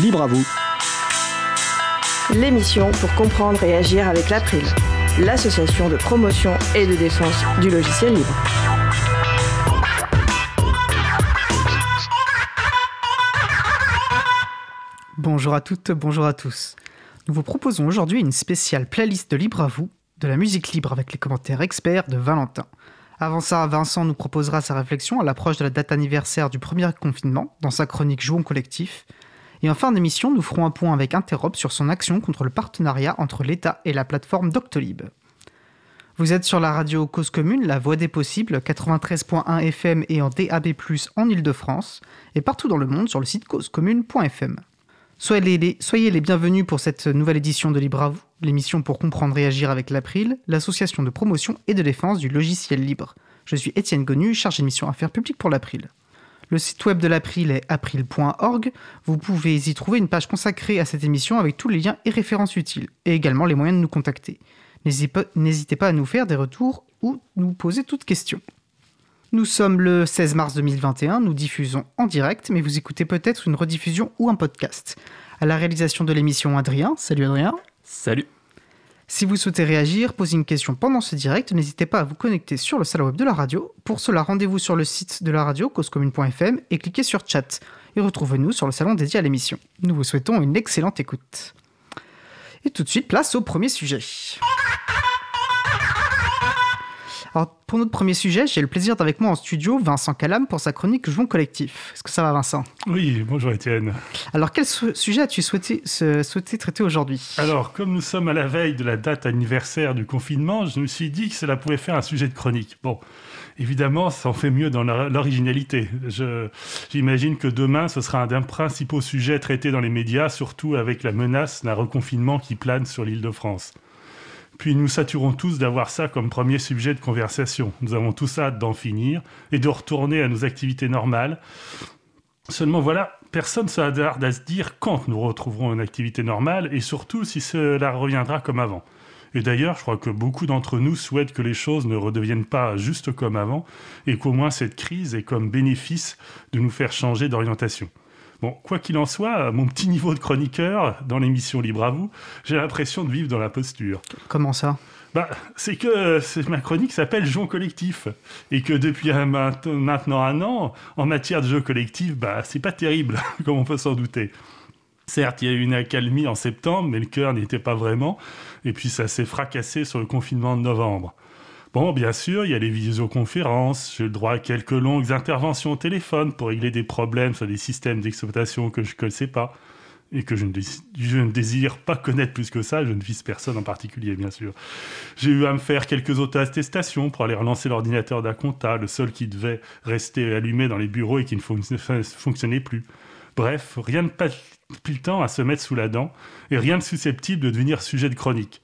Libre à vous. L'émission pour comprendre et agir avec l'April, l'association de promotion et de défense du logiciel libre. Bonjour à toutes, bonjour à tous. Nous vous proposons aujourd'hui une spéciale playlist de Libre à vous, de la musique libre avec les commentaires experts de Valentin. Avant ça, Vincent nous proposera sa réflexion à l'approche de la date anniversaire du premier confinement dans sa chronique Jouons collectif. Et en fin d'émission, nous ferons un point avec Interop sur son action contre le partenariat entre l'État et la plateforme Doctolib. Vous êtes sur la radio Cause Commune, la voix des possibles, 93.1 FM et en DAB+, en Ile-de-France, et partout dans le monde sur le site causecommune.fm. Soyez les, bienvenus pour cette nouvelle édition de Libre à vous, l'émission pour comprendre et agir avec l'April, l'association de promotion et de défense du logiciel libre. Je suis Étienne Gonu, chargé de mission Affaires publiques pour l'April. Le site web de l'April est april.org. Vous pouvez y trouver une page consacrée à cette émission avec tous les liens et références utiles, et également les moyens de nous contacter. N'hésitez pas à nous faire des retours ou nous poser toutes questions. Nous sommes le 16 mars 2021, nous diffusons en direct, mais vous écoutez peut-être une rediffusion ou un podcast. À la réalisation de l'émission, Adrien. Salut Adrien. Salut. Si vous souhaitez réagir, poser une question pendant ce direct, n'hésitez pas à vous connecter sur le salon web de la radio. Pour cela, rendez-vous sur le site de la radio, causecommune.fm, et cliquez sur chat. Et retrouvez-nous sur le salon dédié à l'émission. Nous vous souhaitons une excellente écoute. Et tout de suite, place au premier sujet. Alors, pour notre premier sujet, j'ai le plaisir d'avec moi en studio Vincent Calam pour sa chronique Jouons collectif. Est-ce que ça va, Vincent? Oui, bonjour Étienne. Alors, quel sujet as-tu souhaité, souhaité traiter aujourd'hui? Alors, comme nous sommes à la veille de la date anniversaire du confinement, je me suis dit que cela pouvait faire un sujet de chronique. Bon, évidemment, ça en fait mieux dans l'originalité. J'imagine que demain, ce sera un des principaux sujets traités dans les médias, surtout avec la menace d'un reconfinement qui plane sur l'île de France. Puis nous saturons tous d'avoir ça comme premier sujet de conversation. Nous avons tous hâte d'en finir et de retourner à nos activités normales. Seulement voilà, personne ne s'attarde à se dire quand nous retrouverons une activité normale et surtout si cela reviendra comme avant. Et d'ailleurs, je crois que beaucoup d'entre nous souhaitent que les choses ne redeviennent pas juste comme avant et qu'au moins cette crise ait comme bénéfice de nous faire changer d'orientation. Bon, quoi qu'il en soit, à mon petit niveau de chroniqueur dans l'émission Libre à vous, j'ai l'impression de vivre dans la posture. Comment ça? Bah, c'est que ma chronique s'appelle Jeux collectif et que depuis maintenant un an, en matière de jeux collectifs, bah, c'est pas terrible, comme on peut s'en douter. Certes, il y a eu une accalmie en septembre, mais le cœur n'était pas vraiment, et puis ça s'est fracassé sur le confinement de novembre. Bon, bien sûr, il y a les visioconférences, j'ai le droit à quelques longues interventions au téléphone pour régler des problèmes sur des systèmes d'exploitation que je ne sais pas et que je ne, désire pas connaître plus que ça, je ne vise personne en particulier, bien sûr. J'ai eu à me faire quelques auto-attestations pour aller relancer l'ordinateur d'un compta, le seul qui devait rester allumé dans les bureaux et qui ne fonctionnait plus. Bref, rien de temps à se mettre sous la dent et rien de susceptible de devenir sujet de chronique.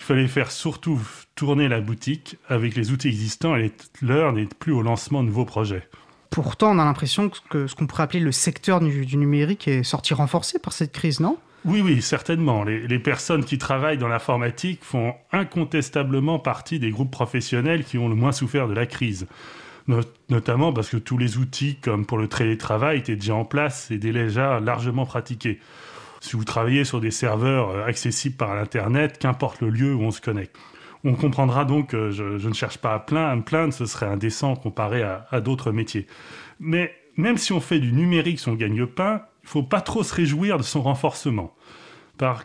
Il fallait faire surtout tourner la boutique avec les outils existants et l'heure n'est plus au lancement de nouveaux projets. Pourtant, on a l'impression que ce qu'on pourrait appeler le secteur du, numérique est sorti renforcé par cette crise, non? Oui, oui, certainement. Les, les, personnes qui travaillent dans l'informatique font incontestablement partie des groupes professionnels qui ont le moins souffert de la crise. notamment parce que tous les outils, comme pour le télétravail, étaient déjà en place et déjà largement pratiqués si vous travaillez sur des serveurs euh, accessibles par l'Internet, qu'importe le lieu où on se connecte. On comprendra donc que je, ne cherche pas à, plaindre, me plaindre, ce serait indécent comparé à, d'autres métiers. Mais même si on fait du numérique son gagne-pain, il faut pas trop se réjouir de son renforcement.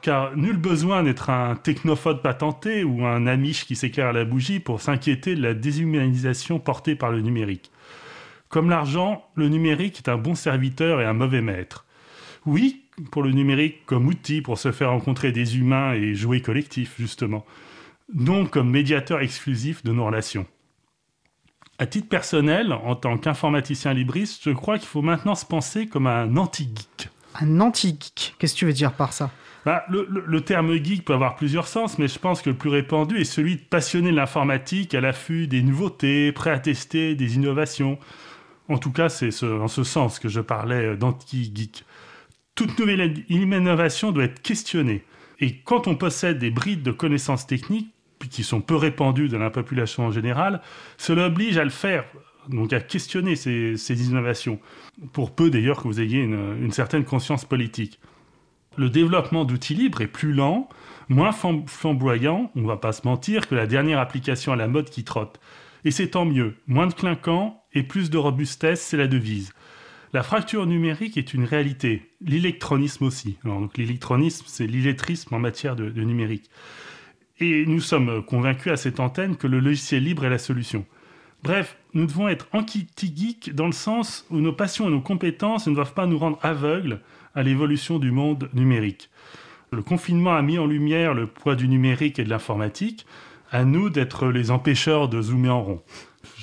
car nul besoin d'être un technophobe patenté ou un amiche qui s'éclaire à la bougie pour s'inquiéter de la déshumanisation portée par le numérique. Comme l'argent, le numérique est un bon serviteur et un mauvais maître. Oui, pour le numérique comme outil pour se faire rencontrer des humains et jouer collectif, justement. Non comme médiateur exclusif de nos relations. À titre personnel, en tant qu'informaticien libriste, je crois qu'il faut maintenant se penser comme un anti-geek. Un anti-geek Qu'est-ce que tu veux dire par ça? Bah, le, terme geek peut avoir plusieurs sens, mais je pense que le plus répandu est celui de passionner de l'informatique à l'affût des nouveautés, prêt à tester des innovations. En tout cas, c'est en ce sens que je parlais d'anti-geek toute nouvelle innovation doit être questionnée. Et quand on possède des brides de connaissances techniques, qui sont peu répandues dans la population en général, cela oblige à le faire, donc à questionner ces, innovations, pour peu d'ailleurs que vous ayez une, certaine conscience politique. Le développement d'outils libres est plus lent, moins flamboyant, on va pas se mentir, que la dernière application à la mode qui trotte. Et c'est tant mieux, moins de clinquant et plus de robustesse, c'est la devise. La fracture numérique est une réalité, l'électronisme aussi. l'électronisme, c'est l'illettrisme en matière de, numérique. Et nous sommes convaincus à cette antenne que le logiciel libre est la solution. Bref, nous devons être anti-geek dans le sens où nos passions et nos compétences ne doivent pas nous rendre aveugles à l'évolution du monde numérique. Le confinement a mis en lumière le poids du numérique et de l'informatique. À nous d'être les empêcheurs de zoomer en rond.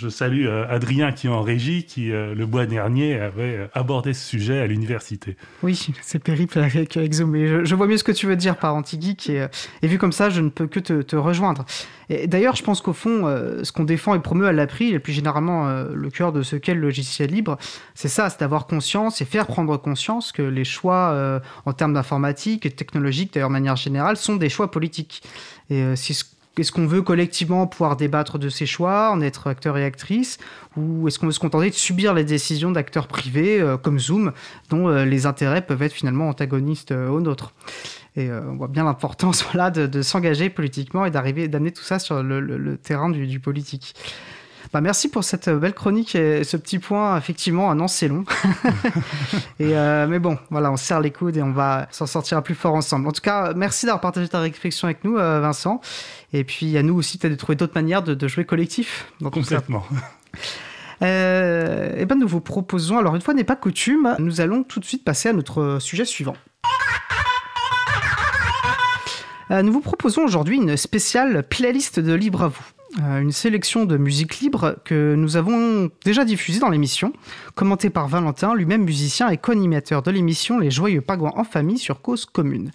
Je salue euh, Adrien qui est en régie, qui euh, le mois dernier avait euh, abordé ce sujet à l'université. Oui, c'est périple avec, avec Zoom. je, vois mieux ce que tu veux dire par anti-geek et, vu comme ça, je ne peux que te, rejoindre. Et d'ailleurs, je pense qu'au fond, ce qu'on défend et promeut à l'April, et plus généralement le cœur de ce qu'est le logiciel libre, c'est ça, c'est d'avoir conscience et faire prendre conscience que les choix en termes d'informatique et technologique, d'ailleurs de manière générale, sont des choix politiques. Et si ce est-ce qu'on veut collectivement pouvoir débattre de ses choix, en être acteur et actrice, ou est-ce qu'on veut se contenter de subir les décisions d'acteurs privés euh, comme Zoom, dont euh, les intérêts peuvent être finalement antagonistes euh, aux nôtres? Et on voit bien l'importance de, s'engager politiquement et d'arriver d'amener tout ça sur le, terrain du politique. Bah, merci pour cette euh, belle chronique et ce petit point. Effectivement, un an, c'est long. et, euh, mais bon, voilà, on serre les coudes et on va s'en sortir plus fort ensemble. En tout cas, merci d'avoir partagé ta réflexion avec nous, euh, Vincent. Et puis, à nous aussi, as de trouver d'autres manières de, jouer collectif. Dans Complètement. et ben, nous vous proposons, alors une fois n'est pas coutume, nous allons tout de suite passer à notre sujet suivant. nous vous proposons aujourd'hui une spéciale playlist de Libre à vous. Euh, une sélection de musique libre que nous avons déjà diffusée dans l'émission, commentée par Valentin, lui-même musicien et co-animateur de l'émission Les Joyeux Pagouins en famille sur Cause Commune.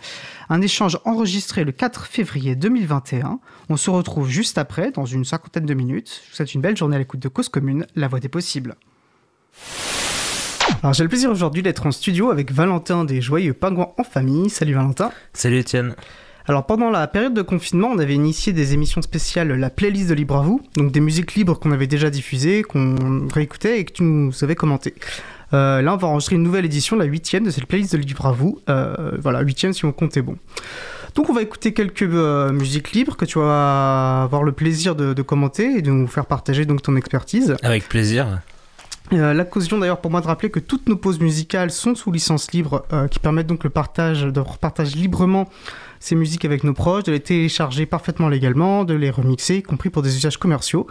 Un échange enregistré le 4 février 2021. On se retrouve juste après, dans une cinquantaine de minutes. Je vous souhaite une belle journée à l'écoute de Cause Commune, la voix des possibles. Alors j'ai le plaisir aujourd'hui d'être en studio avec Valentin des Joyeux Pagouins en famille. Salut Valentin. Salut Étienne. Alors pendant la période de confinement, on avait initié des émissions spéciales, la playlist de Libre à vous, donc des musiques libres qu'on avait déjà diffusées, qu'on réécoutait et que tu nous avais commentées. Euh, là, on va enregistrer une nouvelle édition, la huitième de cette playlist de Libre à vous. Euh, voilà, huitième si on comptait bon. Donc on va écouter quelques euh, musiques libres que tu vas avoir le plaisir de, commenter et de nous faire partager donc ton expertise. Avec plaisir. L'occasion d'ailleurs pour moi de rappeler que toutes nos pauses musicales sont sous licence libre, qui permettent donc le partage, de partage librement ces musiques avec nos proches, de les télécharger parfaitement légalement, de les remixer, y compris pour des usages commerciaux,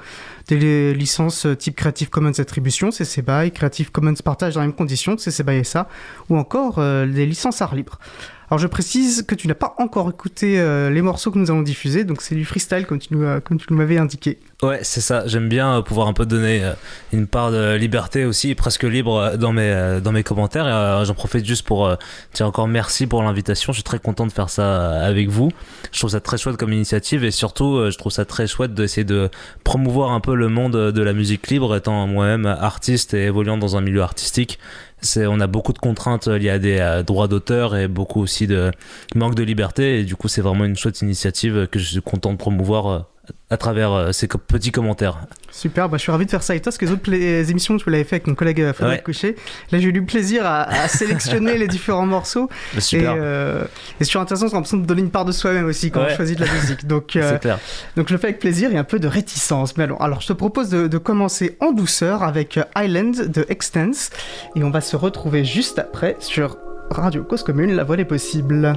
des licences type Creative Commons Attribution, CC BY, Creative Commons Partage dans les mêmes conditions, CC BY SA, ou encore euh, des licences art libre. Alors je précise que tu n'as pas encore écouté euh, les morceaux que nous allons diffuser, donc c'est du freestyle comme tu nous, tu m'avais indiqué. Ouais, c'est ça. J'aime bien euh, pouvoir un peu donner une part de liberté aussi, presque libre dans mes, dans mes commentaires. J'en profite juste pour dire encore merci pour l'invitation. Je suis très content de faire ça avec vous. Je trouve ça très chouette comme initiative et surtout, je trouve ça très chouette d'essayer de promouvoir un peu le monde de la musique libre, étant moi-même artiste et évoluant dans un milieu artistique on a beaucoup de contraintes liées à des droits d'auteur et beaucoup aussi de manque de liberté. Et du coup, c'est vraiment une chouette initiative que je suis content de promouvoir euh, à travers euh, ces petits commentaires. Super, bah, je suis ravi de faire ça avec toi, parce que les autres émissions, tu l'avais fait avec mon collègue euh, Frédéric Coucher. Là, j'ai eu du plaisir à, sélectionner les différents morceaux. Bah, super. Et, euh, et c'est intéressant, c'est l'impression de donner une part de soi-même aussi quand on choisit de la musique. Donc, euh, clair. donc je le fais avec plaisir et un peu de réticence. Mais alors, alors je te propose de, de commencer en douceur avec Island de Extense, et on va se retrouver juste après sur Radio Cause Commune, la voix des possibles.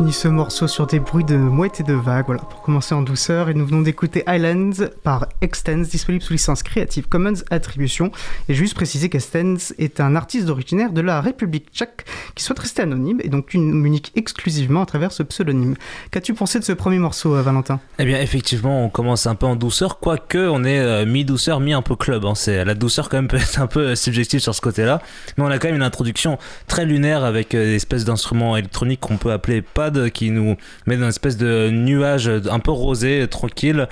Finit ce morceau sur des bruits de mouettes et de vagues, voilà, pour commencer en douceur. Et nous venons d'écouter Islands par Extens, disponible sous licence Creative Commons Attribution. Et juste préciser qu'Extens est un artiste originaire de la République tchèque qui souhaite rester anonyme et donc communique exclusivement à travers ce pseudonyme. Qu'as-tu pensé de ce premier morceau, euh, Valentin? Eh bien, effectivement, on commence un peu en douceur, quoique on est euh, mi-douceur, mi un peu club. Hein. C'est, la douceur, quand même, peut être un peu euh, subjective sur ce côté-là. Mais on a quand même une introduction très lunaire avec des espèces d'instruments électroniques qu'on peut appeler pad qui nous met dans une espèce de nuage un peu rosé, tranquille,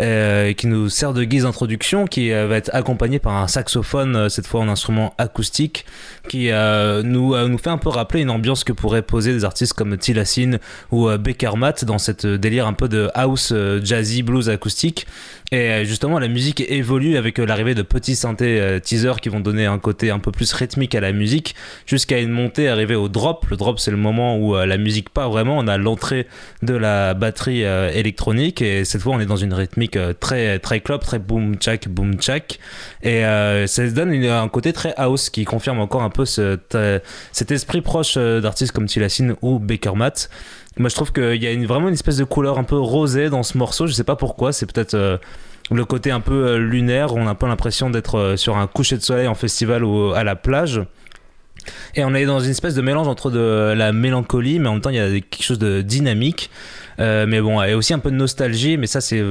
euh, qui nous sert de guise d'introduction, qui euh, va être accompagné par un saxophone, euh, cette fois en instrument acoustique, qui nous, nous fait un peu rappeler une ambiance que pourraient poser des artistes comme Tilassine ou Becker Matt dans cette délire un peu de house jazzy blues acoustique. Et justement, la musique évolue avec l'arrivée de petits synthés teasers qui vont donner un côté un peu plus rythmique à la musique, jusqu'à une montée arrivée au drop. Le drop, c'est le moment où la musique pas vraiment, on a l'entrée de la batterie électronique, et cette fois, on est dans une rythmique euh, très très club, très boom chak boom chak et euh, ça donne un côté très house qui confirme encore un peu euh, cet esprit proche d'artistes comme Tilassine ou Baker Matt. Moi je trouve qu'il y a vraiment une espèce de couleur un peu rosée dans ce morceau, je sais pas pourquoi, c'est peut-être le côté un peu lunaire, on a peu l'impression d'être sur un coucher de soleil en festival ou à la plage. Et on est dans une espèce de mélange entre de la mélancolie, mais en même temps il y a quelque chose de dynamique. mais bon, et aussi un peu de nostalgie, mais ça c'est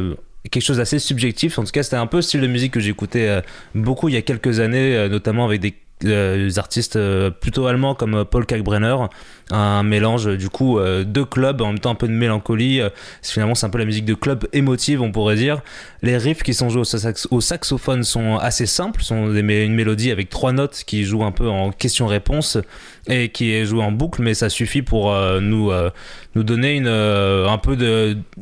quelque chose d'assez subjectif. En tout cas, c'était un peu le style de musique que j'écoutais euh, beaucoup il y a quelques années, euh, notamment avec des, euh, artistes plutôt allemands comme Paul Kalkbrenner. Un mélange du coup de club, en même temps un peu de mélancolie. finalement, c'est un peu la musique de club émotive, on pourrait dire. Les riffs qui sont joués au, saxophone sont assez simples, sont des, une mélodie avec trois notes qui jouent un peu en question-réponse et qui est joué en boucle, mais ça suffit pour nous, nous donner une, un peu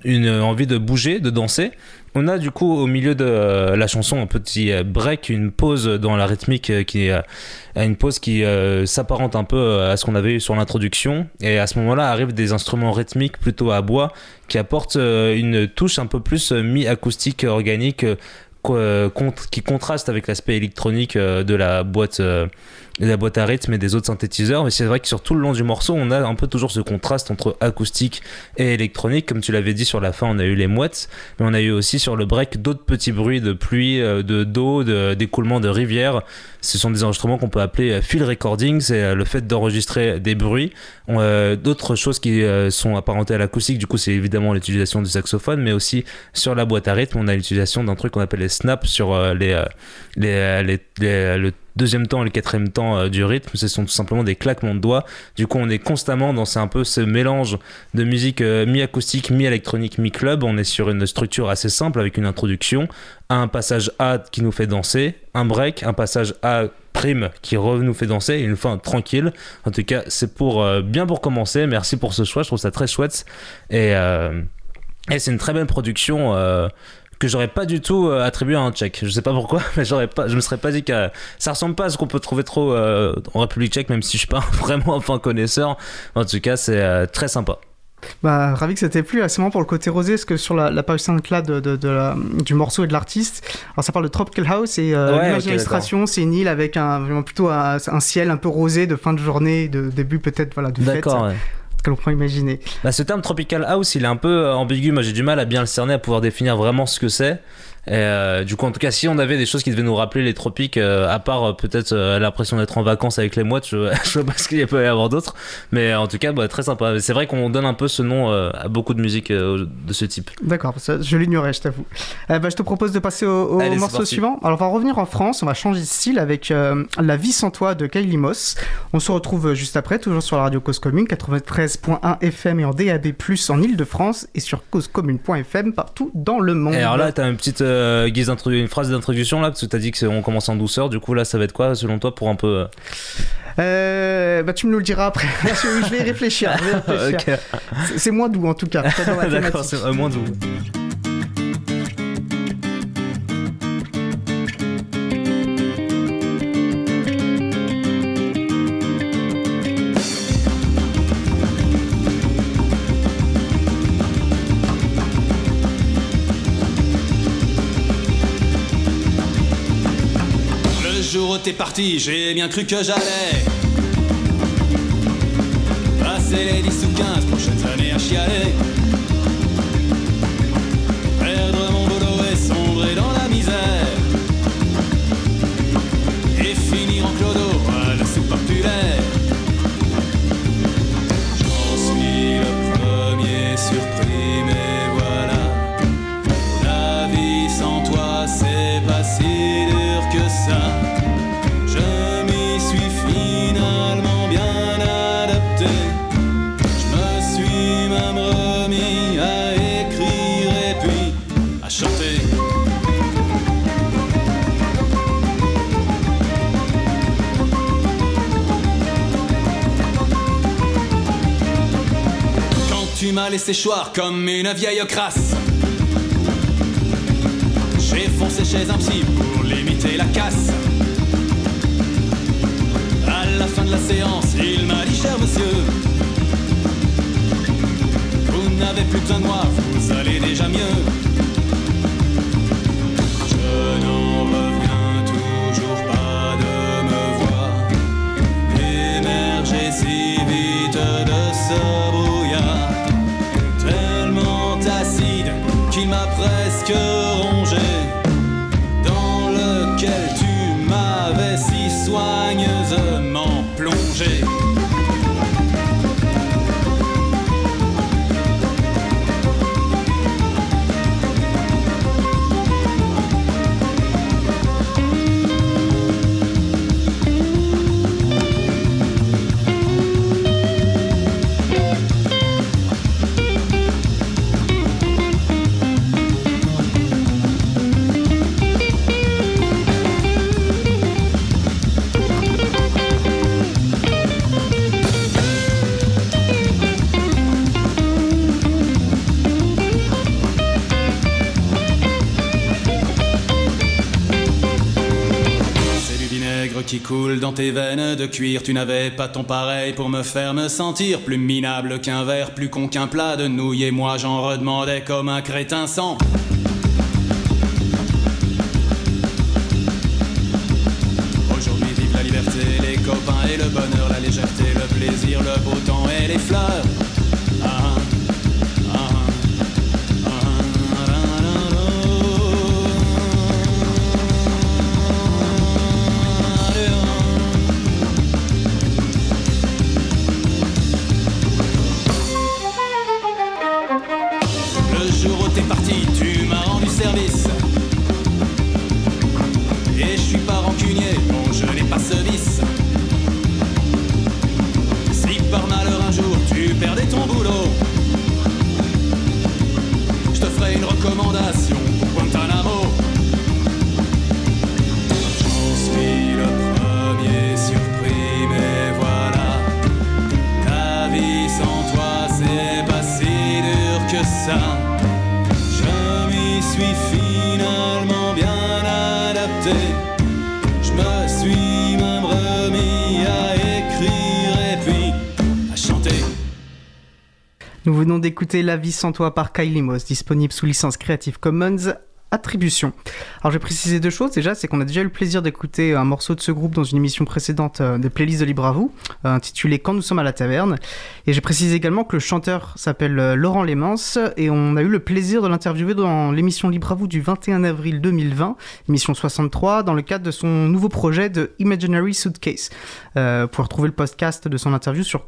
une envie de bouger, de danser. On a du coup au milieu de euh, la chanson un petit euh, break, une pause dans la rythmique euh, qui une pause qui s'apparente un peu à ce qu'on avait eu sur l'introduction. Et à ce moment-là arrivent des instruments rythmiques plutôt à bois qui apportent une touche un peu plus mi-acoustique organique qui contraste avec l'aspect électronique de la boîte la boîte à rythme et des autres synthétiseurs. Mais c'est vrai que sur tout le long du morceau, on a un peu toujours ce contraste entre acoustique et électronique. Comme tu l'avais dit sur la fin, on a eu les mouettes, mais on a eu aussi sur le break d'autres petits bruits de pluie, euh, de d'eau, d'écoulement de, de rivières. Ce sont des enregistrements qu'on peut appeler euh, field recording, c'est euh, le fait d'enregistrer des bruits. D'autres choses qui sont apparentées à l'acoustique, du coup, c'est évidemment l'utilisation du saxophone, mais aussi sur la boîte à rythme, on a l'utilisation d'un truc qu'on appelle les snaps sur les, les, les, le deuxième temps et le quatrième temps euh, du rythme, ce sont tout simplement des claquements de doigts. Du coup, on est constamment dans un peu ce mélange de musique euh, mi-acoustique, mi-électronique, mi-club. On est sur une structure assez simple avec une introduction, un passage A qui nous fait danser, un break, un passage A prime qui nous fait danser et une fin tranquille. En tout cas, c'est pour euh, bien pour commencer. Merci pour ce choix, je trouve ça très chouette et, et c'est une très belle production que j'aurais pas du tout euh, attribué à un tchèque. Je sais pas pourquoi, mais j'aurais pas, je me serais pas dit que ça ressemble pas à ce qu'on peut trouver trop euh, en République tchèque, même si je suis pas vraiment un fin connaisseur. En tout cas, c'est euh, très sympa. Bah, ravi que ça t'ait plu. C'est vraiment pour le côté rosé, parce que sur la, la page SoundCloud de, de, de du morceau et de l'artiste, alors ça parle de Tropical House et euh, l'image d'illustration, c'est une île avec un, plutôt un, un, ciel un peu rosé de fin de journée, de début peut-être voilà, de fête. D'accord, ouais que l'on peut imaginer. Bah, ce terme tropical house, il est un peu euh, ambigu. Moi, j'ai du mal à bien le cerner, à pouvoir définir vraiment ce que c'est. Euh, du coup, en tout cas, si on avait des choses qui devaient nous rappeler les tropiques, euh, à part euh, peut-être l'impression d'être en vacances avec les mouettes, je, je vois pas ce qu'il peut y avoir d'autre. Mais en tout cas, bah, très sympa. C'est vrai qu'on donne un peu ce nom à beaucoup de musique de ce type. D'accord, je l'ignorais, je t'avoue. bah, je te propose de passer au, morceau suivant. Alors, on va revenir en France, on va changer de style avec La vie sans toi de Kylie Moss. On se retrouve juste après, toujours sur la radio Cause Commune, 93.1 FM et en DAB+, en Ile-de-France et sur causecommune.fm partout dans le monde. Et alors là, t'as une petite euh, guise une phrase d'introduction là Parce que tu as dit qu'on commence en douceur. Du coup, là, ça va être quoi selon toi pour un peu. Euh, euh bah, tu me le diras après. je, vais y réfléchir. réfléchir. C'est moins doux en tout cas. D'accord, c'est moins doux. T'es parti, j'ai bien cru que j'allais passer les 10 ou 15 je traînais à chialer. Comme une vieille crasse. J'ai foncé chez un psy pour limiter la casse. À la fin de la séance, il m'a dit cher monsieur, vous n'avez plus de moi, vous allez déjà mieux. Je n'en reviens toujours pas de me voir émerger si vite de ce qu'il m'a presque tes veines de cuir. Tu n'avais pas ton pareil pour me faire me sentir plus minable qu'un verre, plus con qu'un plat de nouilles. Et moi j'en redemandais comme un crétin sans. Aujourd'hui vive la liberté, les copains et le bonheur, la légèreté, le plaisir, le beau temps et les fleurs. Venons d'écouter La vie sans toi par Kylie Moss, disponible sous licence Creative Commons Attribution. Alors, je vais préciser deux choses. Déjà, c'est qu'on a déjà eu le plaisir d'écouter un morceau de ce groupe dans une émission précédente euh, des playlists de Libre à vous, euh, intitulée Quand nous sommes à la taverne. Et j'ai précisé également que le chanteur s'appelle euh, Laurent Lémens et on a eu le plaisir de l'interviewer dans l'émission Libre à vous du 21 avril 2020, émission 63, dans le cadre de son nouveau projet de Imaginary Suitcase. Euh, vous pouvez retrouver le podcast de son interview sur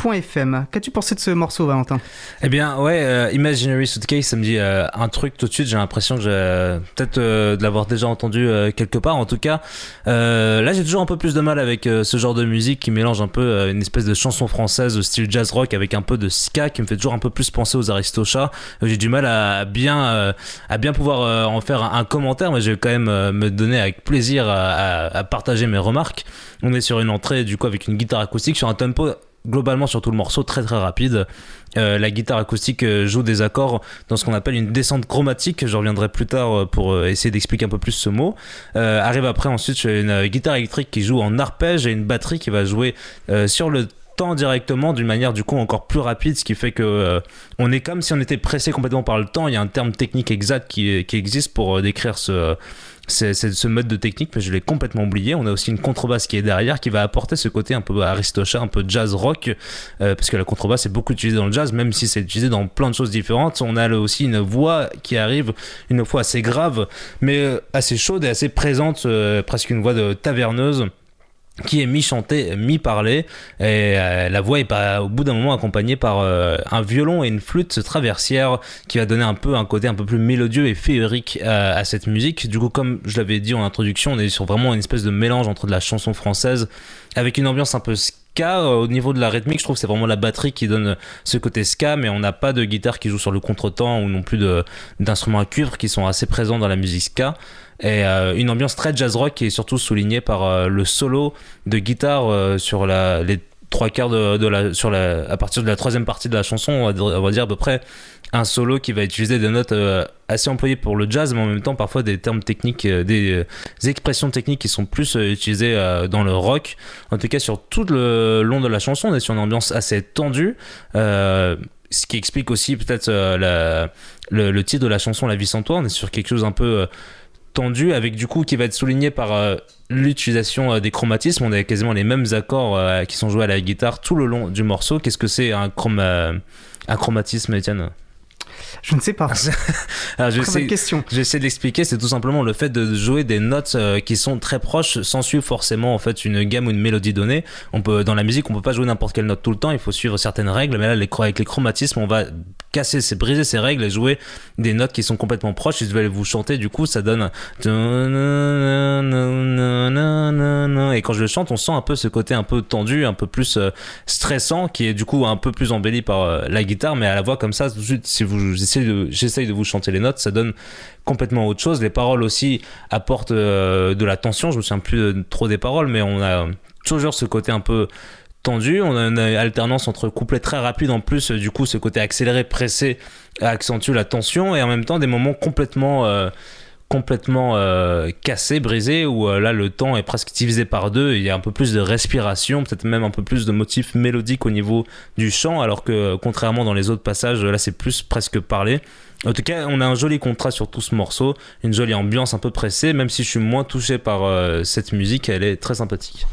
causecommune.fm. Qu'as-tu pensé de ce morceau, Valentin? Eh bien, ouais, euh, Imaginary Suitcase, ça me dit euh, un truc tout de suite. J'ai l'impression que j'ai peut-être euh, de l'avoir déjà entendu quelque part. En tout cas, là, j'ai toujours un peu plus de mal avec ce genre de musique qui mélange un peu une espèce de chanson française de style jazz rock avec un peu de ska qui me fait toujours un peu plus penser aux Aristochats. J'ai du mal à bien, à bien pouvoir en faire un, commentaire, mais je vais quand même me donner avec plaisir à- à partager mes remarques. On est sur une entrée du coup avec une guitare acoustique sur un tempo globalement sur tout le morceau très très rapide. Euh, la guitare acoustique euh, joue des accords dans ce qu'on appelle une descente chromatique. Je reviendrai plus tard euh, pour essayer d'expliquer un peu plus ce mot. Arrive après ensuite une guitare électrique qui joue en arpège et une batterie qui va jouer sur le temps directement d'une manière du coup encore plus rapide, ce qui fait que on est comme si on était pressé complètement par le temps. Il y a un terme technique exact qui, existe pour décrire ce, c'est ce mode de technique, mais je l'ai complètement oublié. On a aussi une contrebasse qui est derrière, qui va apporter ce côté un peu aristocha, un peu jazz rock, euh, parce que la contrebasse est beaucoup utilisée dans le jazz, même si c'est utilisé dans plein de choses différentes. On a aussi une voix qui arrive, une voix assez grave, mais euh, assez chaude et assez présente, euh, presque une voix de taverneuse qui est mi-chanté, mi-parlé, et euh, la voix est au bout d'un moment accompagnée par euh, un violon et une flûte traversière qui va donner un peu un côté un peu plus mélodieux et féerique à, à cette musique. Du coup, comme je l'avais dit en introduction, on est sur vraiment une espèce de mélange entre de la chanson française avec une ambiance un peu ska euh, au niveau de la rythmique. Je trouve que c'est vraiment la batterie qui donne ce côté ska, mais on n'a pas de guitare qui joue sur le contretemps ou non plus d'instruments à cuivre qui sont assez présents dans la musique ska et euh, une ambiance très jazz rock qui est surtout soulignée par euh, le solo de guitare euh, sur la, les trois quarts de, la sur la à partir de la troisième partie de la chanson on va, dire- à peu près un solo qui va utiliser des notes assez employées pour le jazz mais en même temps parfois des termes techniques des, des expressions techniques qui sont plus utilisées dans le rock. En tout cas sur tout le long de la chanson on est sur une ambiance assez tendue ce qui explique aussi peut-être le, le titre de la chanson La vie sans toi. On est sur quelque chose un peu tendu avec du coup qui va être souligné par euh, l'utilisation euh, des chromatismes. On a quasiment les mêmes accords euh, qui sont joués à la guitare tout le long du morceau. Qu'est-ce que c'est un, un chromatisme Étienne? Je ne sais pas. Alors, je Très sais- question. J'essaie de l'expliquer, c'est tout simplement le fait de jouer des notes euh, qui sont très proches sans suivre forcément en fait une gamme ou une mélodie donnée. On peut dans la musique, on peut pas jouer n'importe quelle note tout le temps, il faut suivre certaines règles, mais là les, avec les chromatismes, on va casser, c'est briser ces règles et jouer des notes qui sont complètement proches. Et je vais vous chanter, du coup, ça donne et quand je le chante, on sent un peu ce côté un peu tendu, un peu plus euh, stressant, qui est du coup un peu plus embelli par euh, la guitare, mais à la voix comme ça, tout de suite, si vous j'essaye de vous chanter les notes, ça donne complètement autre chose. Les paroles aussi apportent euh, de la tension. Je me souviens plus de- trop des paroles, mais on a toujours ce côté un peu tendu. On a une alternance entre couplets très rapides en plus. Du coup, ce côté accéléré, pressé accentue la tension et en même temps des moments complètement euh, complètement euh, cassés, brisés, où euh, là le temps est presque divisé par deux, il y a un peu plus de respiration, peut-être même un peu plus de motifs mélodiques au niveau du chant, alors que euh, contrairement dans les autres passages, là c'est plus presque parlé. En tout cas, on a un joli contraste sur tout ce morceau, une jolie ambiance un peu pressée, même si je suis moins touché par cette musique, elle est très sympathique.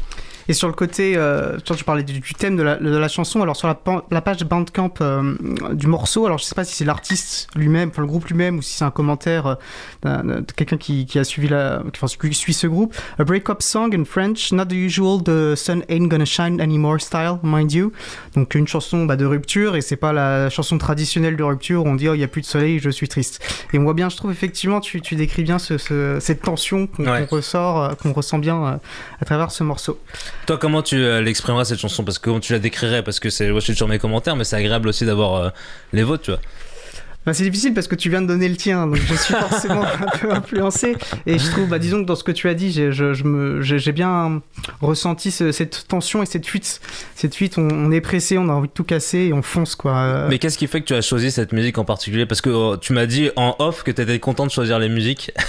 Et sur le côté, euh, tu parlais du, du thème de la, de la chanson, alors sur la, la page Bandcamp euh, du morceau, alors je sais pas si c'est l'artiste lui-même, enfin le groupe lui-même, ou si c'est un commentaire euh, de quelqu'un qui, qui a suivi la, enfin, qui suit ce groupe. A break-up song in French, not the usual, the sun ain't gonna shine anymore style, mind you. Donc une chanson bah, de rupture, et c'est pas la chanson traditionnelle de rupture où on dit oh il y a plus de soleil, je suis triste. Et on voit bien, je trouve effectivement, tu, tu décris bien ce, ce- cette tension qu'on Ouais. qu'on ressort, euh, qu'on ressent bien euh, à travers ce morceau. Toi, comment tu euh, l'exprimeras cette chanson? Parce que comment tu la décrirais? Parce que c'est, moi je suis sur mes commentaires, mais c'est agréable aussi d'avoir euh, les vôtres, tu vois. Bah, c'est difficile parce que tu viens de donner le tien, donc je suis forcément un peu influencé. Et je trouve, bah, disons que dans ce que tu as dit, j'ai, je, je me, j'ai, j'ai bien ressenti ce- cette tension et cette fuite. Cette fuite, on, on est pressé, on a envie de tout casser et on fonce, quoi. Euh, Mais qu'est-ce qui fait que tu as choisi cette musique en particulier? Parce que euh, tu m'as dit en off que tu étais content de choisir les musiques.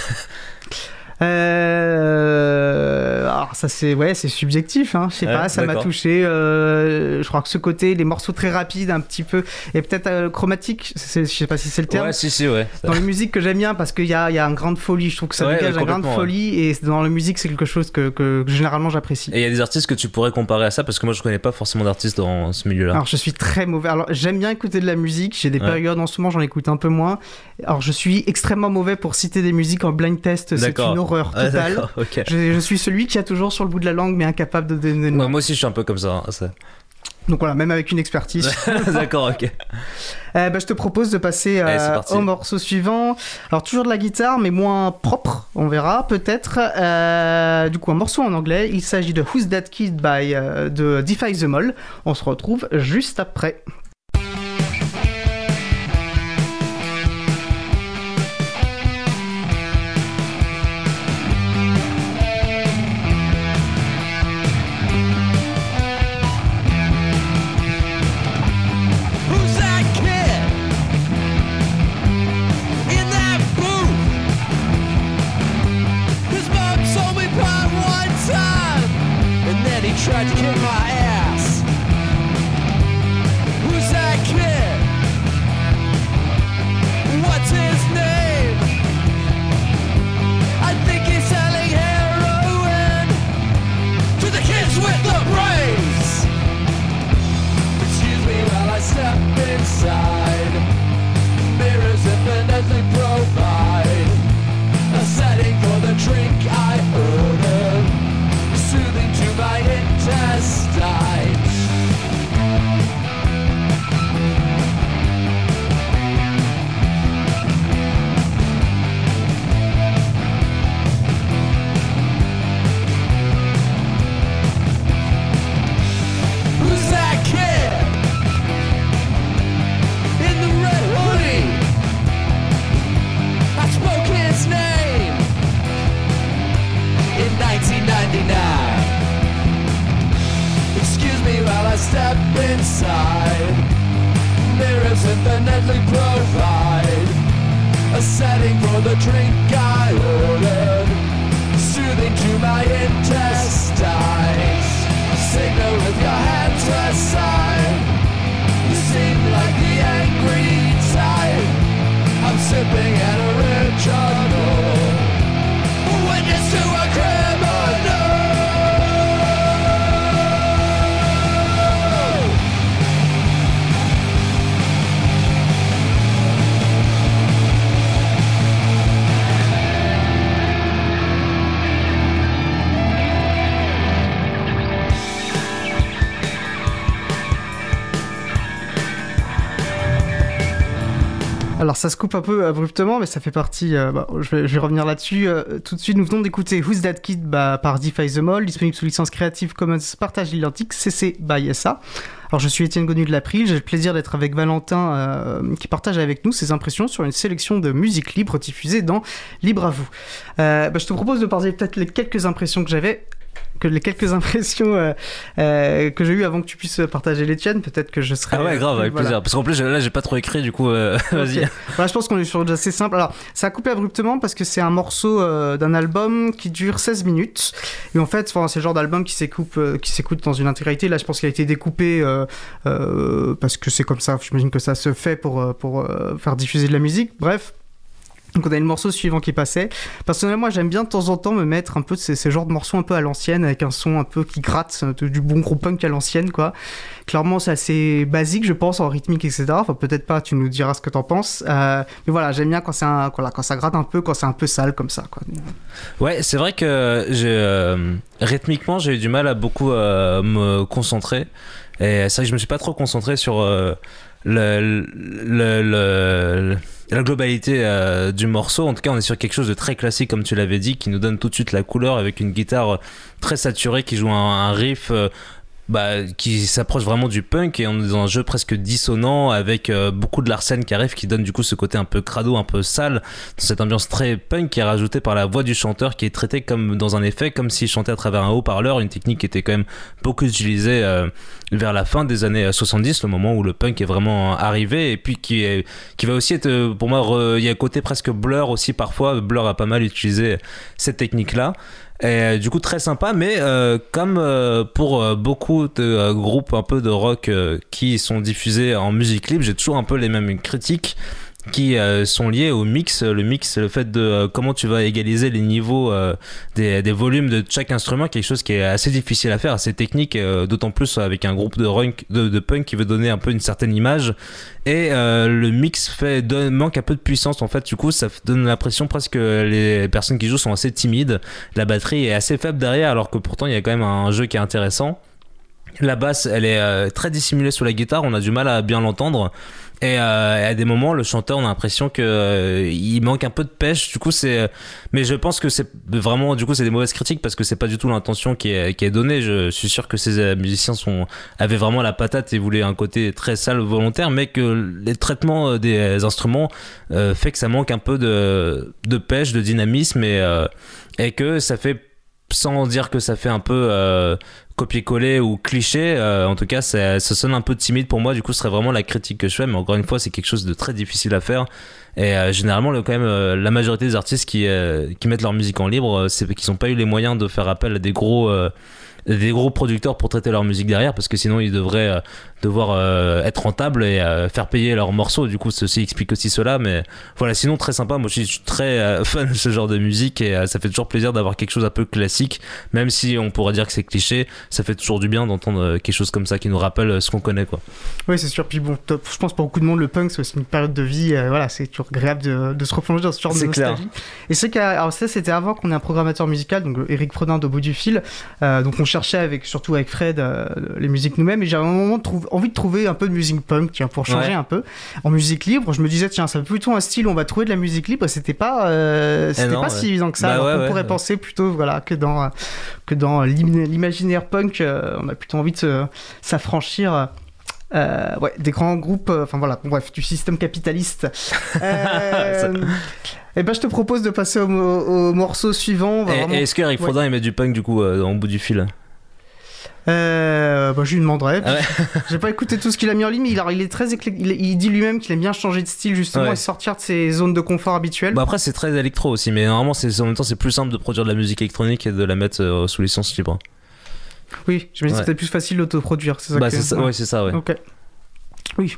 Euh, alors ça c'est ouais c'est subjectif hein. je sais Ouais, pas ça m'a touché euh, je crois que ce côté les morceaux très rapides un petit peu et peut-être euh, chromatique je sais pas si c'est le terme Ouais, si, si, ouais. dans les musiques que j'aime bien parce qu'il y a, il y a une grande folie je trouve que ça Ouais, dégage grande complètement, ouais. folie et dans la musique c'est quelque chose que, que- que généralement j'apprécie Et il y a des artistes que tu pourrais comparer à ça parce que moi je connais pas forcément d'artistes dans ce milieu-là. Alors je suis très mauvais. Alors j'aime bien écouter de la musique. J'ai des Ouais. périodes en ce moment, j'en écoute un peu moins. Alors je suis extrêmement mauvais pour citer des musiques en blind test. C'est une horreur Ah, totale. je, je suis celui qui a toujours sur le bout de la langue mais incapable de donner. Ouais, moi aussi je suis un peu comme ça. hein, ça. Donc voilà, même avec une expertise. D'accord, ok. Euh, bah, je te propose de passer euh, Allez, au morceau suivant. Alors toujours de la guitare, mais moins propre, on verra peut-être. Euh, du coup, un morceau en anglais. Il s'agit de Who's That Kid by de Defy the Mall. On se retrouve juste après. Ça se coupe un peu abruptement, mais ça fait partie. euh, bah, je, vais, revenir là-dessus euh, tout de suite. Nous venons d'écouter Who's That Kid bah, par Defy the Mall, disponible sous licence Creative Commons Partage identique CC by SA. Alors je suis Étienne Gonu de l'April, j'ai le plaisir d'être avec Valentin euh, qui partage avec nous ses impressions sur une sélection de musique libre diffusée dans Libre à vous. Bah, je te propose de partager peut-être les quelques impressions que j'avais que les quelques impressions euh, euh, que j'ai eues avant que tu puisses partager les tiennes, peut-être que je serais... Ah ouais, grave, avec voilà. plaisir. Parce qu'en plus, là, j'ai pas trop écrit, du coup, euh, vas-y. Voilà, je pense qu'on est sur assez simple. Alors, ça a coupé abruptement parce que c'est un morceau euh, d'un album qui dure 16 minutes. Et en fait, c'est le genre d'album qui s'écoute, euh, qui s'écoute dans une intégralité. Là, je pense qu'il a été découpé euh, euh, parce que c'est comme ça. J'imagine que ça se fait pour, euh, pour euh, faire diffuser de la musique. Bref. Donc on a le morceau suivant qui passait. Personnellement, j'aime bien de temps en temps me mettre un peu de ces, genres de morceaux un peu à l'ancienne, avec un son un peu qui gratte, du bon gros punk à l'ancienne, quoi. Clairement, c'est assez basique, je pense, en rythmique, etc. Enfin, peut-être pas, tu nous diras ce que t'en penses. Euh, mais voilà, j'aime bien quand, un, quand ça gratte un peu, quand c'est un peu sale comme ça, quoi. Ouais, c'est vrai que euh, rythmiquement j'ai eu du mal à beaucoup euh, me concentrer et c'est vrai que je me suis pas trop concentré sur le- le- la globalité euh, du morceau. En tout cas, on est sur quelque chose de très classique comme tu l'avais dit, qui nous donne tout de suite la couleur avec une guitare euh, très saturée qui joue un, un riff. Euh, bah, qui s'approche vraiment du punk et on est dans un jeu presque dissonant avec euh, beaucoup de l'arsène qui arrive qui donne du coup ce côté un peu crado, un peu sale dans cette ambiance très punk qui est rajoutée par la voix du chanteur qui est traitée comme dans un effet comme s'il chantait à travers un haut-parleur une technique qui était quand même beaucoup utilisée euh, vers la fin des années 70 le moment où le punk est vraiment arrivé et puis qui qui va aussi être euh, pour moi il y a un côté presque blur aussi parfois blur a pas mal utilisé cette technique là et euh, du coup très sympa, mais euh, comme euh, pour beaucoup de groupes un peu de rock qui sont diffusés en musique libre, j'ai toujours un peu les mêmes critiques qui euh, sont liées au mix. Le mix, le fait de euh, comment tu vas égaliser les niveaux euh, des, des volumes de chaque instrument, quelque chose qui est assez difficile à faire, assez technique, euh, d'autant plus avec un groupe de, rock, de, de punk qui veut donner un peu une certaine image. Et euh, le mix fait manque un peu de puissance en fait. Du coup, ça donne l'impression presque que les personnes qui jouent sont assez timides. La batterie est assez faible derrière, alors que pourtant il y a quand même un jeu qui est intéressant. La basse, elle est euh, très dissimulée sous la guitare, on a du mal à bien l'entendre. Et euh, à des moments, le chanteur, on a l'impression que euh, il manque un peu de pêche. Du coup, c'est. Mais je pense que c'est vraiment. Du coup, c'est des mauvaises critiques parce que c'est pas du tout l'intention qui est, qui est donnée. Je suis sûr que ces euh, musiciens sont avaient vraiment la patate et voulaient un côté très sale volontaire, mais que les traitements euh, des instruments euh, fait que ça manque un peu de de pêche, de dynamisme et euh, et que ça fait sans dire que ça fait un peu euh, copier-coller ou cliché, euh, en tout cas ça, sonne un peu timide pour moi, du coup ce serait vraiment la critique que je fais, mais encore une fois c'est quelque chose de très difficile à faire. Et euh, généralement, le, quand même, la majorité des artistes qui, mettent leur musique en libre, c'est qu'ils n'ont pas eu les moyens de faire appel à des gros, des gros producteurs pour traiter leur musique derrière, parce que sinon ils devraient devoir euh, être rentables et euh, faire payer leurs morceaux. Du coup, ceci explique aussi cela. Mais voilà, sinon très sympa. Moi, je suis très euh, fan de ce genre de musique et euh, ça fait toujours plaisir d'avoir quelque chose un peu classique, même si on pourrait dire que c'est cliché. Ça fait toujours du bien d'entendre quelque chose comme ça qui nous rappelle ce qu'on connaît, quoi. Oui, c'est sûr. Puis bon, top. je pense pour beaucoup de monde, le punk, c'est aussi une période de vie. euh, voilà, c'est toujours agréable de, de se replonger dans ce genre de C'est clair. nostalgie. Et c'est qu'à- alors ça, c'était avant qu'on ait un programmateur musical, donc Eric Frodin d'au bout du fil. Euh, donc on cherchait avec, surtout avec Fred, euh, les musiques nous-mêmes. Et j'avais un moment trouvé- envie de trouver un peu de musique punk, tiens, pour changer Ouais. un peu. En musique libre, je me disais, tiens, ça plutôt un style, on va trouver de la musique libre. C'était pas, euh, c'était non, pas ouais. si évident que ça. Bah ouais, ouais, pourrait ouais. penser plutôt, voilà, que dans, que dans l'im- l'imaginaire punk, euh, on a plutôt envie de s'affranchir. euh, ouais, des grands groupes, euh, enfin voilà, bref, du système capitaliste. Et ben, je te propose de passer au, mo- au morceau suivant. On vraiment- est-ce que Eric Ouais. Frodin il met du punk du coup euh, en bout du fil? Euh, bah, je lui demanderai. Ah ouais. J'ai pas écouté tout ce qu'il a mis en ligne, mais il, a- il est très éclé- il, il dit lui-même qu'il aime bien changer de style justement Ouais. et sortir de ses zones de confort habituelles. Bah après c'est très électro aussi, mais normalement c'est en même temps c'est plus simple de produire de la musique électronique et de la mettre euh, sous licence libre. oui, j'imagine que ouais. c'était plus facile d'autoproduire, c'est ça Bah que- c'est ça, ouais c'est ça ouais. Ok. Oui,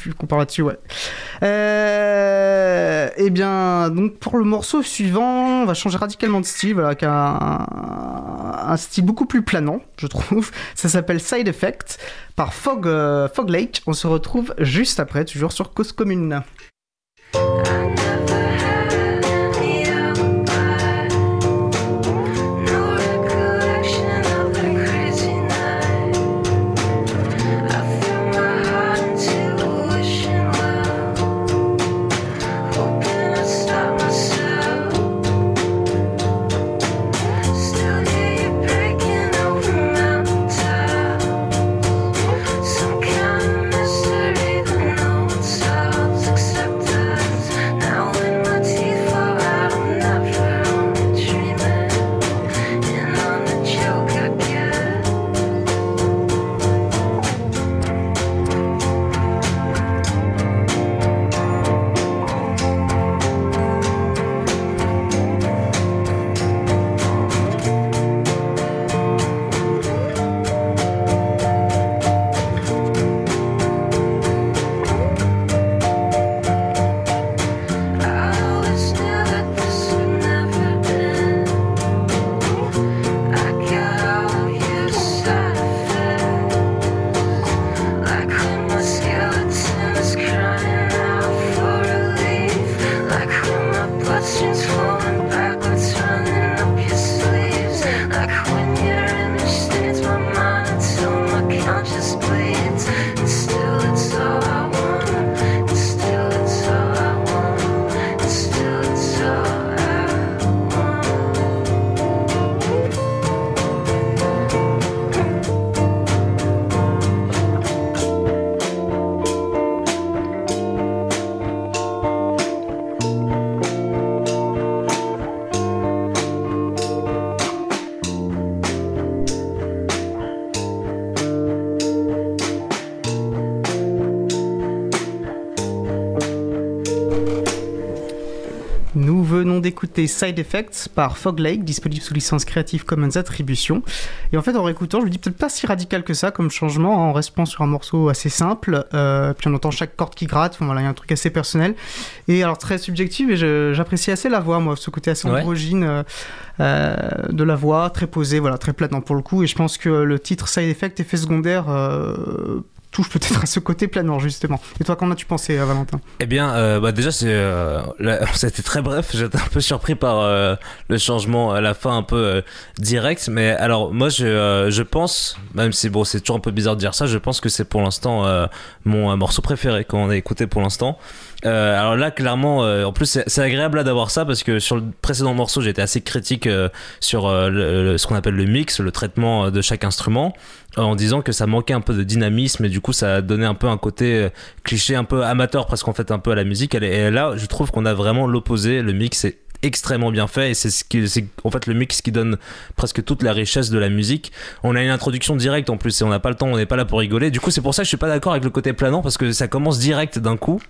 vu qu'on ouais. Euh, eh bien, donc pour le morceau suivant, on va changer radicalement de style, avec un style beaucoup plus planant, je trouve. Ça s'appelle Side Effect par Fog, euh, Fog Lake. On se retrouve juste après, toujours sur Cause Commune. D'écouter Side Effects par Fog Lake, disponible sous licence Creative Commons Attribution. Et en fait, en réécoutant, je me dis peut-être pas si radical que ça comme changement, hein, en restant sur un morceau assez simple. Euh, puis on entend chaque corde qui gratte, enfin, voilà, il y a un truc assez personnel. Et alors très subjectif, et j'apprécie assez la voix, moi, ce côté assez Ouais. androgyne euh, euh, de la voix, très posée, voilà, très planant pour le coup. Et je pense que le titre Side Effect, effet secondaire, touche peut-être à ce côté planant, justement. Et toi, qu'en as-tu pensé, euh, Valentin? Eh bien, euh, bah déjà, euh, été très bref. J'étais un peu surpris par le changement à la fin, un peu direct. Mais alors, moi, je, je pense, même si bon, c'est toujours un peu bizarre de dire ça, je pense que c'est pour l'instant mon morceau préféré qu'on a écouté pour l'instant. Euh, alors là, clairement, euh, en plus, c'est agréable d'avoir ça parce que sur le précédent morceau, j'étais assez critique euh, sur euh, ce qu'on appelle le mix, le traitement euh, de chaque instrument, euh, en disant que ça manquait un peu de dynamisme et du coup, ça donné un peu un côté cliché, un peu amateur presque en fait, un peu à la musique. Et là, je trouve qu'on a vraiment l'opposé. Le mix est extrêmement bien fait et c'est ce qui c'est en fait le mix qui donne presque toute la richesse de la musique. On a une introduction directe en plus et on n'a pas le temps on n'est pas là pour rigoler. Du coup c'est pour ça que je suis pas d'accord avec le côté planant parce que ça commence direct d'un coup.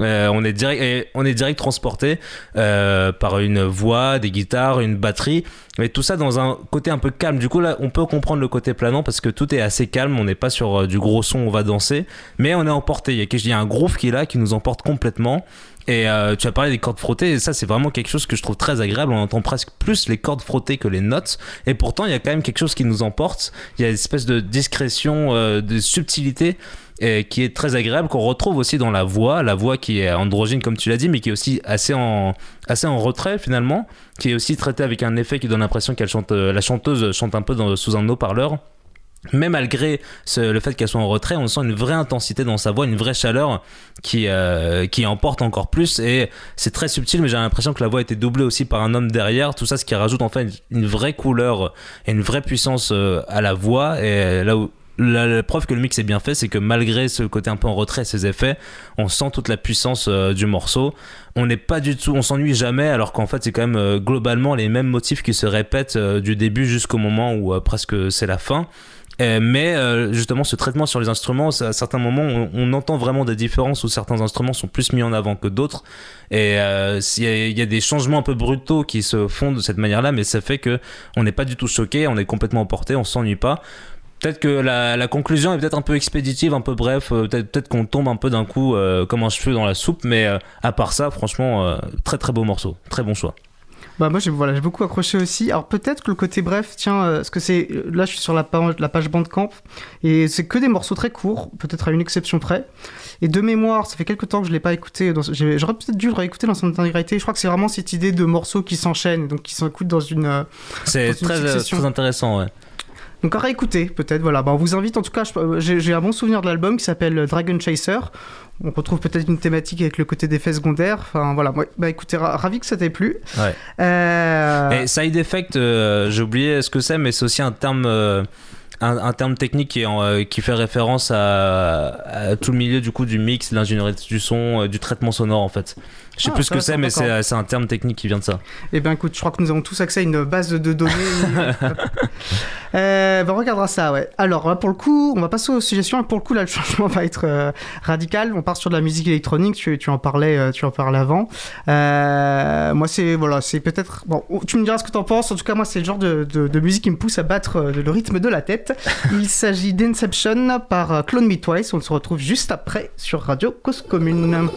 Euh, on est direct on est direct transporté euh, par une voix des guitares une batterie mais tout ça dans un côté un peu calme. Du coup là on peut comprendre le côté planant parce que tout est assez calme on n'est pas sur euh, du gros son on va danser mais on est emporté. Il y a un groove qui est là qui nous emporte complètement et euh, tu as parlé des cordes frottées, et ça c'est vraiment quelque chose que je trouve très agréable. On entend presque plus les cordes frottées que les notes, et pourtant il y a quand même quelque chose qui nous emporte. Il y a une espèce de discrétion, euh, de subtilité et qui est très agréable qu'on retrouve aussi dans la voix, la voix qui est androgyne comme tu l'as dit, mais qui est aussi assez en assez en retrait finalement, qui est aussi traitée avec un effet qui donne l'impression qu'elle chante, euh, la chanteuse chante un peu sous un haut-parleur. Mais malgré le fait qu'elle soit en retrait, on sent une vraie intensité dans sa voix, une vraie chaleur qui, euh, qui emporte encore plus. Et c'est très subtil, mais j'ai l'impression que la voix a été doublée aussi par un homme derrière. Tout ça, ce qui rajoute en fait une, vraie couleur et une vraie puissance euh, à la voix. Et là où la, preuve que le mix est bien fait, c'est que malgré ce côté un peu en retrait, ces effets, on sent toute la puissance euh, du morceau. On n'est pas du tout, on s'ennuie jamais, alors qu'en fait c'est quand même globalement les mêmes motifs qui se répètent du début jusqu'au moment où presque c'est la fin. Euh, mais euh, justement, ce traitement sur les instruments, à certains moments, on, entend vraiment des différences où certains instruments sont plus mis en avant que d'autres. Et euh, il y a des changements un peu brutaux qui se font de cette manière-là, mais ça fait que on n'est pas du tout choqué, on est complètement emporté, on s'ennuie pas. Peut-être que la, conclusion est peut-être un peu expéditive, un peu bref, peut-être qu'on tombe un peu d'un coup comme un cheveu dans la soupe, mais à part ça, franchement, très très beau morceau, très bon choix. Bah moi j'ai voilà, j'ai beaucoup accroché aussi. Alors peut-être que le côté bref, tiens, euh, parce que c'est là je suis sur la page, la page Bandcamp et c'est que des morceaux très courts, peut-être à une exception près. Et de mémoire, ça fait quelques temps que je l'ai pas écouté. dans- J'aurais peut-être dû le réécouter dans son intégralité. Je crois que c'est vraiment cette idée de morceaux qui s'enchaînent, donc qui s'écoutent dans une. euh, C'est Dans très, euh, très intéressant, ouais. Donc à réécouter peut-être. Voilà. Bah, on vous invite en tout cas. euh, J'ai j'ai un bon souvenir de l'album qui s'appelle Dragon Chaser. On retrouve peut-être une thématique avec le côté d'effets secondaires. Enfin voilà. Ouais. Bah écoutez, ra- ravi que ça t'ait plu. Ouais. Euh, Et side effect, euh, j'ai oublié ce que c'est, mais c'est aussi un terme, euh, un, un terme technique qui, est en, qui fait référence à, à tout le milieu du coup du mix, de l'ingénierie du son, du traitement sonore en fait. Je sais Ah, plus ce que c'est, mais intéressant, c'est un terme technique qui vient de ça. Eh bien, écoute, je crois que nous avons tous accès à une base de données. euh, ben, on regardera ça, ouais. Alors, là, pour le coup, on va passer aux suggestions. Pour le coup, là, le changement va être euh, radical. On part sur de la musique électronique. Tu, tu en parlais, euh, tu en parlais avant. Euh, moi, c'est voilà, c'est peut-être. Bon, tu me diras ce que tu en penses. En tout cas, moi, c'est le genre de, de- de musique qui me pousse à battre euh, le rythme de la tête. Il s'agit d'Inception par euh, Clone Me Twice. On se retrouve juste après sur Radio Cause Commune.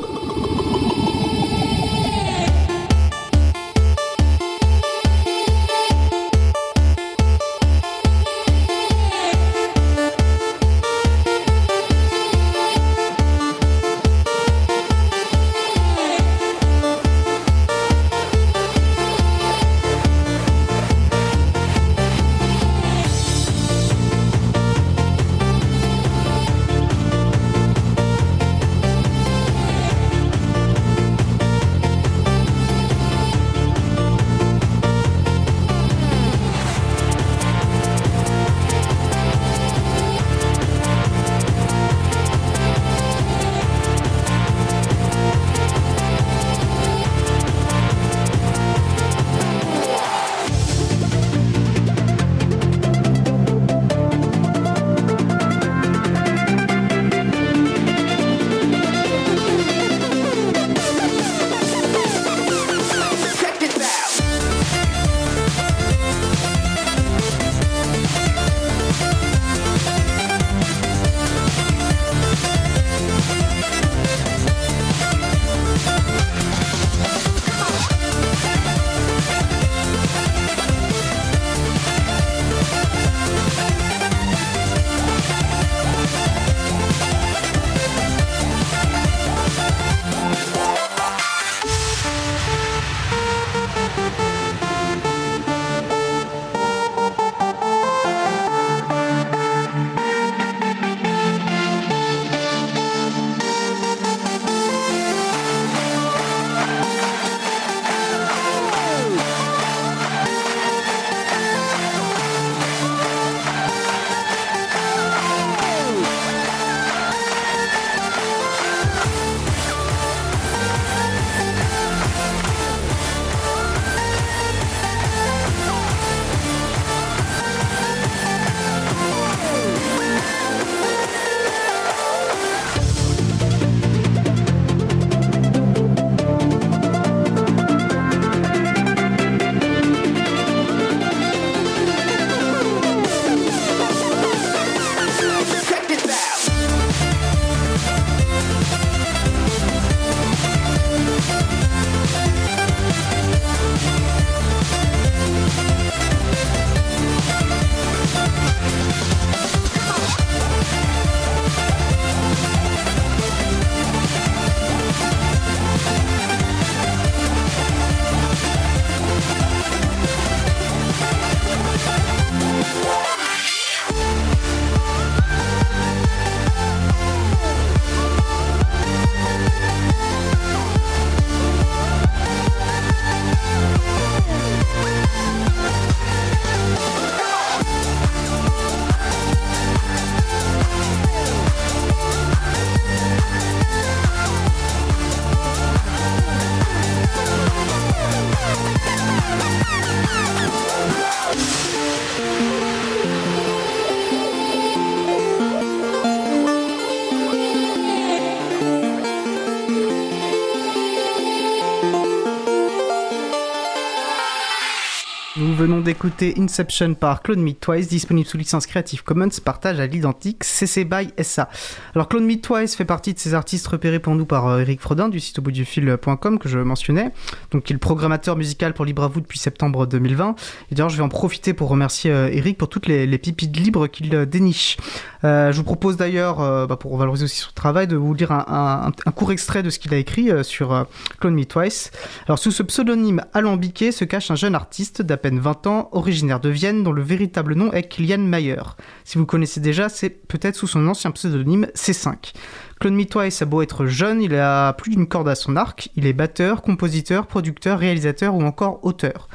D'écouter Inception par Clone Me Twice, disponible sous licence Creative Commons, partage à l'identique CC by SA. Alors Clone Me Twice fait partie de ces artistes repérés pour nous par euh, Eric Frodin du site au bout du fil.com que je mentionnais, donc qui est le programmateur musical pour Libre à vous depuis septembre 2020. Et d'ailleurs je vais en profiter pour remercier euh, Eric pour toutes les, les pépites libres qu'il euh, déniche. Euh, je vous propose d'ailleurs, bah, pour valoriser aussi son travail, de vous lire un, un- un court extrait de ce qu'il a écrit sur Clone Me Twice. Alors sous ce pseudonyme alambiqué se cache un jeune artiste d'à peine 20 ans, originaire de Vienne, dont le véritable nom est Kilian Mayer. Si vous connaissez déjà, c'est peut-être sous son ancien pseudonyme C5. Clone Me Twice a beau être jeune, il a plus d'une corde à son arc. Il est batteur, compositeur, producteur, réalisateur ou encore auteur.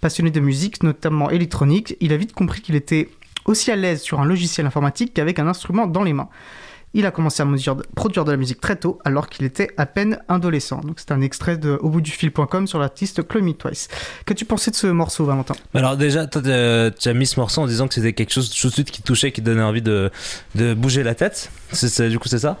Passionné de musique, notamment électronique, il a vite compris qu'il était aussi à l'aise sur un logiciel informatique qu'avec un instrument dans les mains. Il a commencé à produire de la musique très tôt, alors qu'il était à peine adolescent. Donc c'est un extrait de au bout du fil.com sur l'artiste Me Twice. Qu'as-tu pensé de ce morceau, Valentin? Alors déjà, tu as mis ce morceau en disant que c'était quelque chose tout de suite qui touchait, qui donnait envie de, de bouger la tête. Du coup, c'est ça?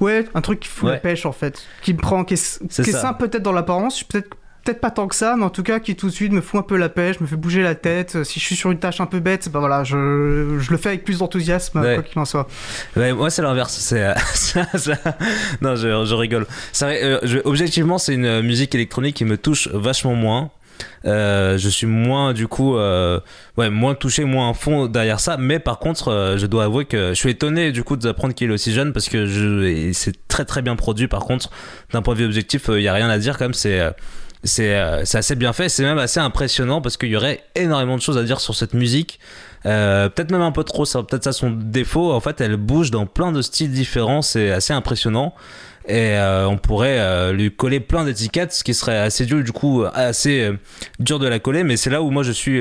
Ouais, un truc qui fout la pêche en fait, qui me prend, qui est, qui simple peut-être dans l'apparence, peut-être peut-être pas tant que ça, mais en tout cas qui tout de suite me fout un peu la pêche, me fait bouger la tête. Si je suis sur une tâche un peu bête, bah voilà, je, je le fais avec plus d'enthousiasme, Ouais. quoi qu'il en soit. Ouais, moi c'est l'inverse. C'est euh, non, je, je rigole. Vrai, euh, je- objectivement, c'est une euh, musique électronique qui me touche vachement moins. Euh, je suis moins du coup, euh, ouais, moins touché, moins à fond derrière ça. Mais par contre, euh, je dois avouer que je suis étonné du coup d'apprendre qu'il est aussi jeune parce que c'est très très bien produit. Par contre, d'un point de vue objectif, il y a rien à dire quand même. C'est c'est assez bien fait. C'est même assez impressionnant parce qu'il y aurait énormément de choses à dire sur cette musique. Peut-être même un peu trop, ça, peut-être ça son défaut. En fait, elle bouge dans plein de styles différents, c'est assez impressionnant. Et euh, on pourrait euh, lui coller plein d'étiquettes, ce qui serait assez dur, du coup, assez euh, dur de la coller. Mais c'est là où moi je suis.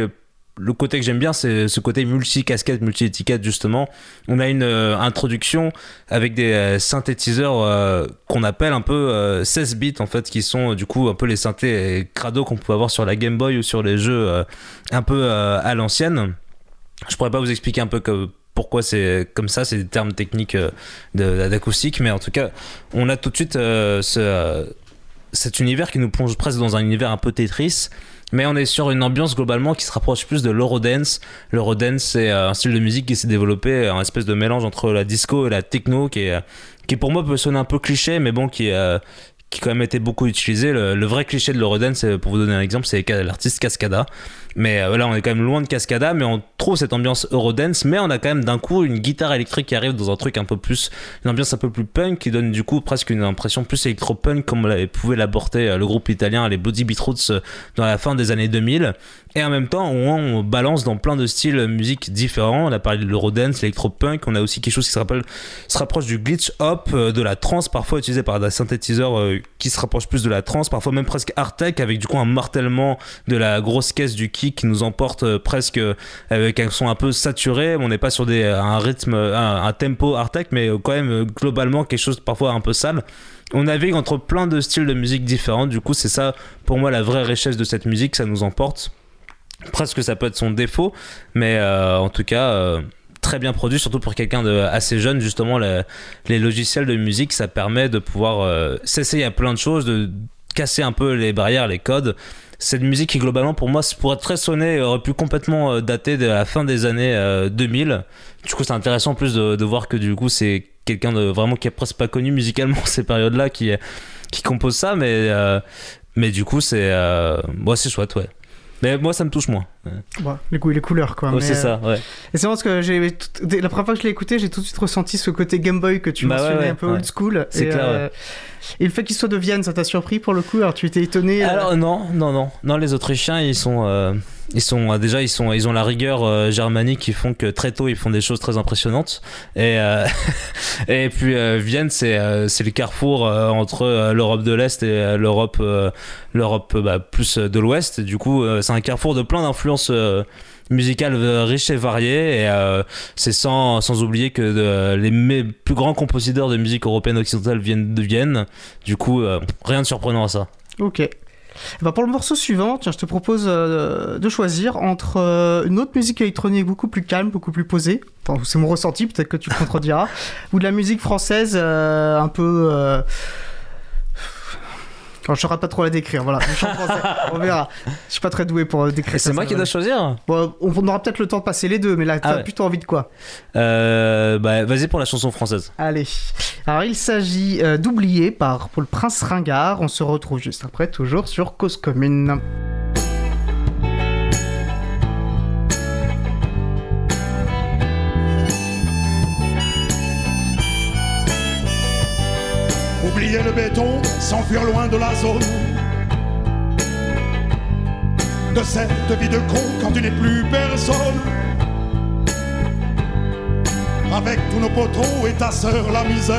le côté que j'aime bien, c'est ce côté multi-casquette, multi-étiquette, justement. On a une introduction avec des synthétiseurs qu'on appelle un peu euh, 16 bits, en fait, qui sont du coup un peu les synthés crado qu'on peut avoir sur la Game Boy ou sur les jeux un peu à l'ancienne. Je pourrais pas vous expliquer un peu que- pourquoi c'est comme ça, c'est des termes techniques euh, d'acoustique, mais en tout cas, on a tout de suite euh, euh, cet univers qui nous plonge presque dans un univers un peu Tetris. Mais on est sur une ambiance globalement qui se rapproche plus de l'Eurodance. L'Eurodance, c'est un style de musique qui s'est développé, un espèce de mélange entre la disco et la techno, qui, pour moi peut sonner un peu cliché, mais bon, qui, qui quand même été beaucoup utilisé. Le, le vrai cliché de l'Eurodance, pour vous donner un exemple, c'est l'artiste Cascada. Mais euh, là, on est quand même loin de Cascada, mais on trouve cette ambiance Eurodance, mais on a quand même d'un coup une guitare électrique qui arrive dans un truc un peu plus, une ambiance un peu plus punk, qui donne du coup presque une impression plus électro-punk, comme pouvait l'aborder euh, le groupe italien, les Bloody Beetroots, euh, dans la fin des années 2000. Et en même temps, on, balance dans plein de styles de musique différents. On a parlé de l'Eurodance, l'électro-punk, on a aussi quelque chose qui se, rapproche du glitch hop, euh, de la trance, parfois utilisé par des synthétiseurs euh, qui se rapprochent plus de la trance, parfois même presque tech, avec du coup un martèlement de la grosse caisse du kick qui nous emporte euh, presque avec un son un peu saturé. On n'est pas sur des, un rythme, un, tempo tech, mais quand même globalement quelque chose parfois un peu sale. On navigue entre plein de styles de musique différents. Du coup, c'est ça pour moi la vraie richesse de cette musique, ça nous emporte. Presque ça peut être son défaut, mais euh, en tout cas. euh, très bien produit, surtout pour quelqu'un de assez jeune. Justement, le- les logiciels de musique, ça permet de pouvoir euh, s'essayer à plein de choses, de casser un peu les barrières, les codes. Cette musique qui, globalement, pour moi, pour être très sonné, aurait pu complètement dater de la fin des années euh, 2000. Du coup, c'est intéressant en plus de, voir que du coup, c'est quelqu'un de vraiment qui est presque pas connu musicalement ces périodes-là qui, qui compose ça, mais, mais du coup, c'est moi, c'est chouette, ouais. Mais moi, ça me touche moins. Bon, les les couleurs, quoi. Mais, c'est euh, ça, ouais. Et c'est vrai parce que j'ai la première fois que je l'ai écouté, j'ai tout de suite ressenti ce côté Game Boy que tu Bah mentionnais, ouais, un peu old school. C'est clair, euh, et le fait qu'il soit de Vienne, ça t'a surpris pour le coup Alors tu étais étonné euh, non, non, non, non. Les Autrichiens, ils sont, euh, ils sont euh, déjà, ils sont, ils ont la rigueur germanique qui font que très tôt ils font des choses très impressionnantes. Et et puis Vienne, c'est c'est le carrefour entre l'Europe de l'Est et l'Europe, l'Europe bah, plus de l'Ouest. Du coup, c'est un carrefour de plein d'influences. Euh, musicales euh, riches et variées et euh, c'est sans, sans oublier que de- les plus grands compositeurs de musique européenne occidentale viennent de Vienne du coup euh, rien de surprenant à ça Ok. Ben, pour le morceau suivant, tiens, je te propose euh, de choisir entre euh, une autre musique électronique beaucoup plus calme, beaucoup plus posée. Enfin, c'est mon ressenti, peut-être que tu me contrediras. ou de la musique française euh, un peu. Quand je saurai pas trop la décrire, voilà. Je chante français, on verra. Je suis pas très doué pour euh, décrire c'est moi qui dois choisir Bon, on aura peut-être le temps de passer les deux, mais là, Ah t'as ouais. plutôt envie de quoi euh, Bah, vas-y pour la chanson française. Allez. Alors, il s'agit euh, d'oublier par pour le Prince Ringard. On se retrouve juste après, toujours sur Cause Commune. Oublier le béton, s'enfuir loin de la zone. De cette vie de con quand tu n'es plus personne. Avec tous nos poteaux et ta sœur la misère.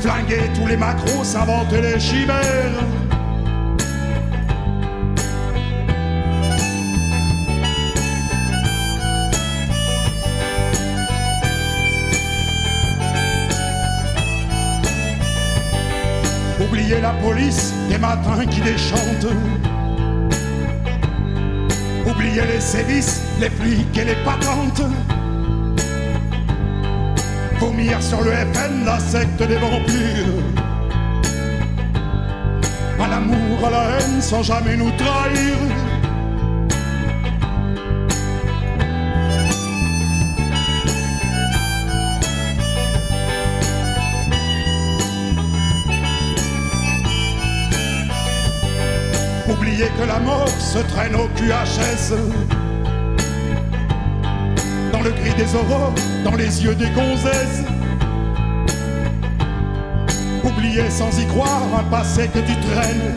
Flinguer tous les macros, s'inventer les chimères. Oublier la police des matins qui déchantent. Oublier les sévices, les flics et les patentes. Vomir sur le FN, la secte des vampires. À l'amour, à la haine, sans jamais nous trahir. Oublier que la mort se traîne au QHS. Dans le gris des aurores, dans les yeux des gonzesses. Oublier sans y croire un passé que tu traînes.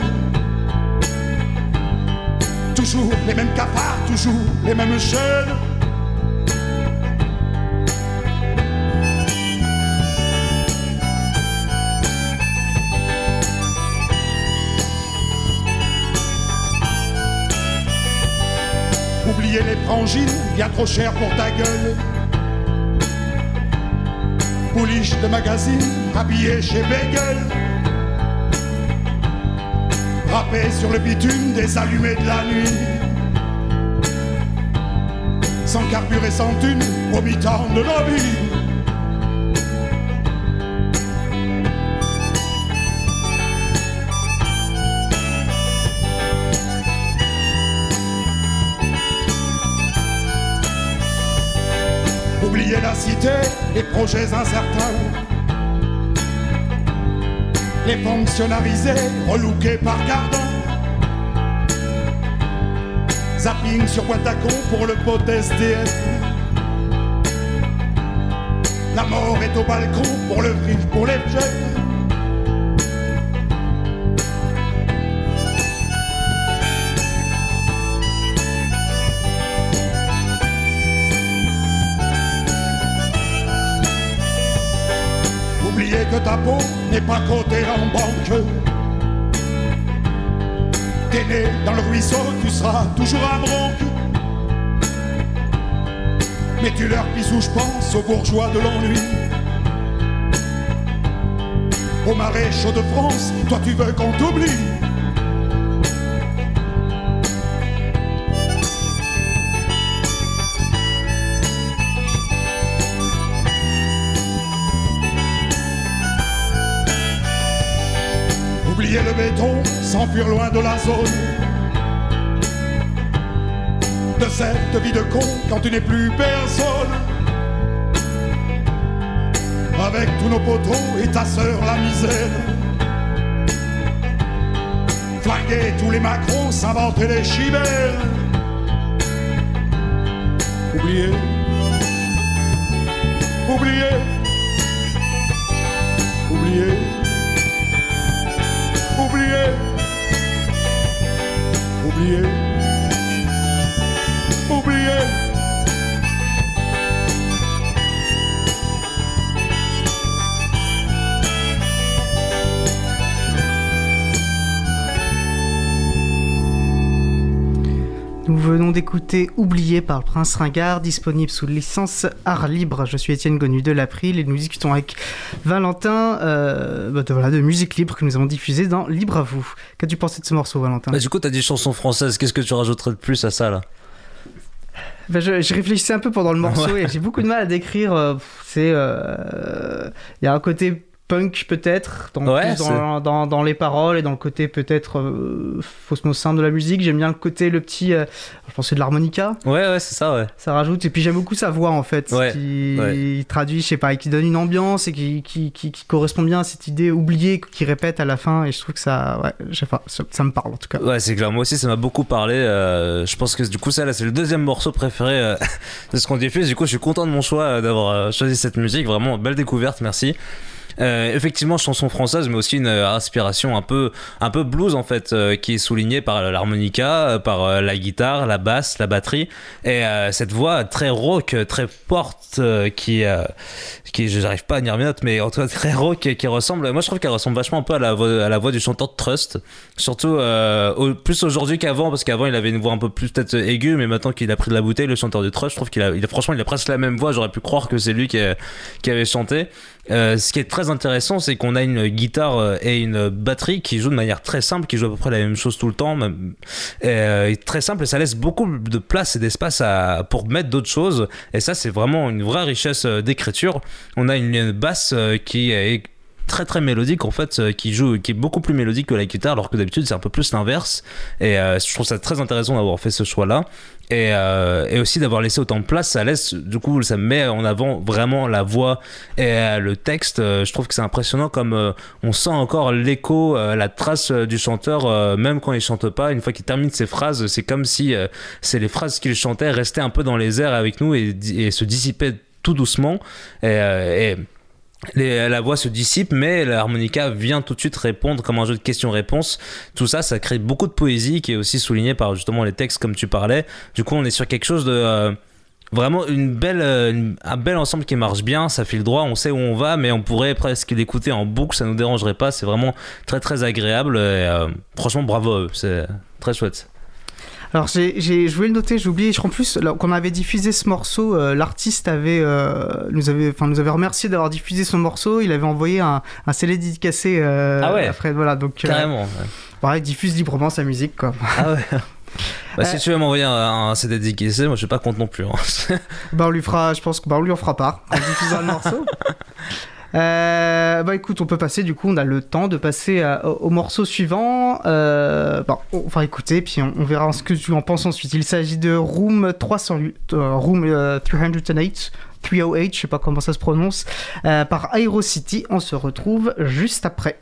Toujours les mêmes cafards, toujours les mêmes chaînes. Les frangines, bien trop cher pour ta gueule. Pouliche de magazine, habillé chez Bagel. Râpé sur le bitume des allumés de la nuit. Sans carburé, sans thune, au de vie. Les projets incertains. Les fonctionnalisés, relookés par Cardin. Zapping sur boîte à con pour le pot SDF. La mort est au balcon pour le fric, pour les jeunes. Ta peau n'est pas cotée en banque. T'es né dans le ruisseau, tu seras toujours un bronque. Mais tu leur pises où je pense aux bourgeois de l'ennui. Au marais chaud de France, toi tu veux qu'on t'oublie. Oublier le béton, s'enfuir loin de la zone. De cette vie de con quand tu n'es plus personne. Avec tous nos poteaux et ta sœur la misère. Flinguer tous les macros, s'inventer les chimères. Oublier. Oublier. Oublier. Oublier. Venons d'écouter Oublié par le Prince Ringard, disponible sous licence art libre. Je suis Étienne Gonu de l'April et nous discutons avec Valentin euh, bah, de, voilà, de musique libre que nous avons diffusée dans Libre à vous. Qu'as-tu pensé de ce morceau, Valentin? Bah, du coup, t'as dit chanson française. Qu'est-ce que tu rajouterais de plus à ça là? Bah, je, je réfléchissais un peu pendant le morceau et j'ai beaucoup de mal à décrire. euh, c'est, euh, il y a un côté punk peut-être, dans, Ouais, plus dans, dans, dans les paroles et dans le côté peut-être euh, faussement simple de la musique. J'aime bien le côté, le petit, euh, je pensais de l'harmonica, Ouais, ouais, c'est ça, ouais. ça rajoute. Et puis j'aime beaucoup sa voix en fait, Ouais, qui ouais. traduit, je sais pas, et qui donne une ambiance et qui, qui, qui, qui correspond bien à cette idée oubliée qui répète à la fin. Et je trouve que ça, ouais, je sais pas, ça, ça me parle en tout cas. Ouais, c'est clair. Moi aussi, ça m'a beaucoup parlé. euh, je pense que du coup, ça, là, c'est le deuxième morceau préféré euh, de ce qu'on diffuse. Du coup, je suis content de mon choix d'avoir choisi cette musique. Vraiment, belle découverte. Merci. Euh, effectivement, chanson française, mais aussi une euh, inspiration un peu, un peu blues en fait, euh, qui est soulignée par l'harmonica, euh, par euh, la guitare, la basse, la batterie, et euh, cette voix très rock, euh, très forte, euh, qui, euh, qui, je n'arrive pas à dire mes mais en tout cas très rock, qui ressemble. Moi, je trouve qu'elle ressemble vachement un peu à la voix, à la voix du chanteur de Trust, surtout euh, au- plus aujourd'hui qu'avant, parce qu'avant il avait une voix un peu plus peut-être aiguë, mais maintenant qu'il a pris de la bouteille, le chanteur de Trust, je trouve qu'il a, il a- franchement, il a presque la même voix. J'aurais pu croire que c'est lui qui, qui avait chanté. Euh, ce qui est très intéressant, c'est qu'on a une guitare euh, et une batterie qui jouent de manière très simple, qui jouent à peu près la même chose tout le temps, même, euh, très simple, et ça laisse beaucoup de place et d'espace pour mettre d'autres choses. Et ça, c'est vraiment une vraie richesse euh, d'écriture. On a une basse euh, qui est très très mélodique en fait euh, qui joue qui est beaucoup plus mélodique que la guitare alors que d'habitude c'est un peu plus l'inverse. Et euh, je trouve ça très intéressant d'avoir fait ce choix là et, euh, et aussi d'avoir laissé autant de place ça laisse du coup ça met en avant vraiment la voix et le texte. Je trouve que c'est impressionnant comme on sent encore l'écho la trace du chanteur même quand il chante pas. Une fois qu'il termine ses phrases c'est comme si c'est les phrases qu'il chantait restaient un peu dans les airs avec nous et, se dissipaient tout doucement la voix se dissipe, mais l'harmonica vient tout de suite répondre comme un jeu de questions-réponses. Tout ça, ça crée beaucoup de poésie qui est aussi souligné par justement les textes comme tu parlais. Du coup, on est sur quelque chose de euh, vraiment une belle, euh, un bel ensemble qui marche bien. Ça file droit, on sait où on va, mais on pourrait presque l'écouter en boucle, ça nous dérangerait pas. C'est vraiment très très agréable. Et, euh, franchement, bravo c'est très chouette. Alors j'ai, j'ai- je voulais le noter, j'ai oublié. Je crois en plus qu'on avait diffusé ce morceau, euh, l'artiste avait euh, nous avait, enfin nous avait remercié d'avoir diffusé son morceau. Il avait envoyé un, un CD dédicacé. euh, Ah ouais. Après voilà donc. euh, Carrément. ouais. il diffuse librement sa musique quoi. Ah ouais. Bah, si Euh, tu veux m'envoyer un, un CD dédicacé, moi je suis pas contre non plus. hein. Bah on lui fera, je pense que bah on lui en fera part. On diffusera le morceau. Euh, bah écoute, on peut passer du coup, on a le temps de passer à- au, au morceau suivant. Euh, bon, on va écouter, puis on, verra ce que tu en penses ensuite. Il s'agit de Room 308, euh, Room euh, 308, 308, je sais pas comment ça se prononce, euh, par Aerocity. On se retrouve juste après.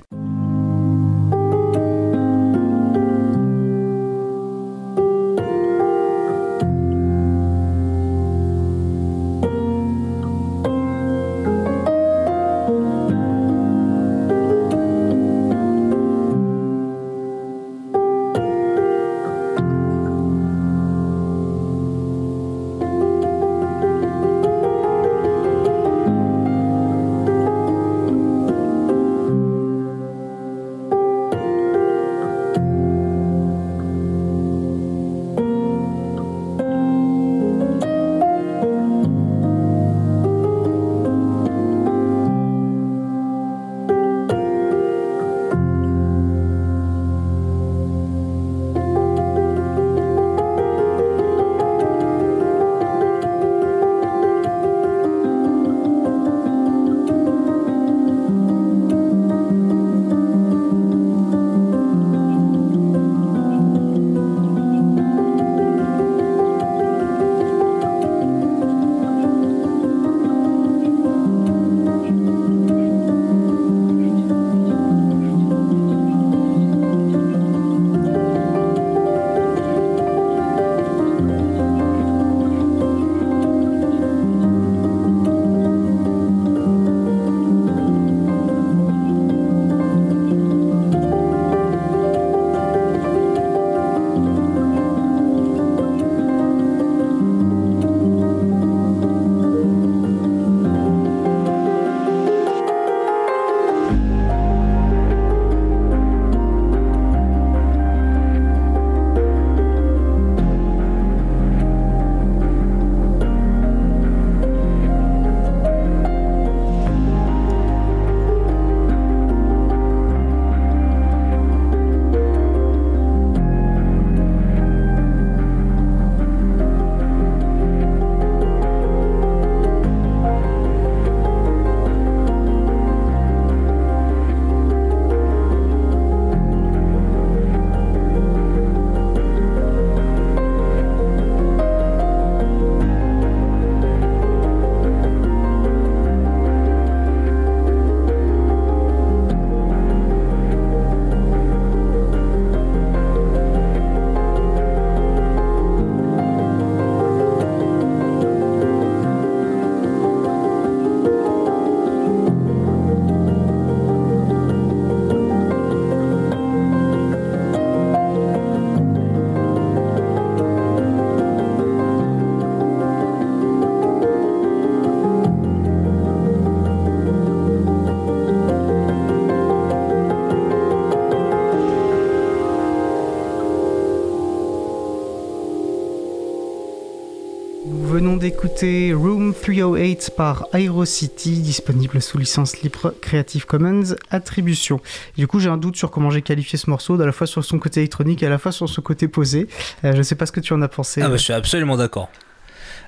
D'écouter Room 308 par Aerocity, disponible sous licence libre Creative Commons Attribution. Du coup, j'ai un doute sur comment j'ai qualifié ce morceau, à la fois sur son côté électronique et à la fois sur son côté posé. Euh, je sais pas ce que tu en as pensé. Ah bah, je suis absolument d'accord.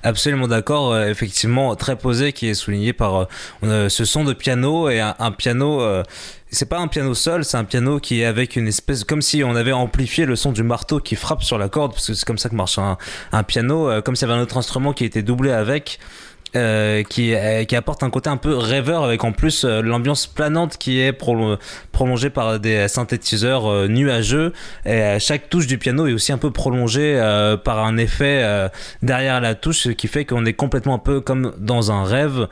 Absolument d'accord, euh, effectivement très posé qui est souligné par euh, ce son de piano et un, un piano euh, c'est pas un piano seul, c'est un piano qui est avec une espèce comme si on avait amplifié le son du marteau qui frappe sur la corde parce que c'est comme ça que marche un, un piano euh, comme s'il y avait un autre instrument qui était doublé avec euh, qui, euh, qui apporte un côté un peu rêveur avec en plus euh, l'ambiance planante qui est prolo- prolongée par des synthétiseurs euh, nuageux. Et chaque touche du piano est aussi un peu prolongée par un effet derrière la touche ce qui fait qu'on est complètement un peu comme dans un rêve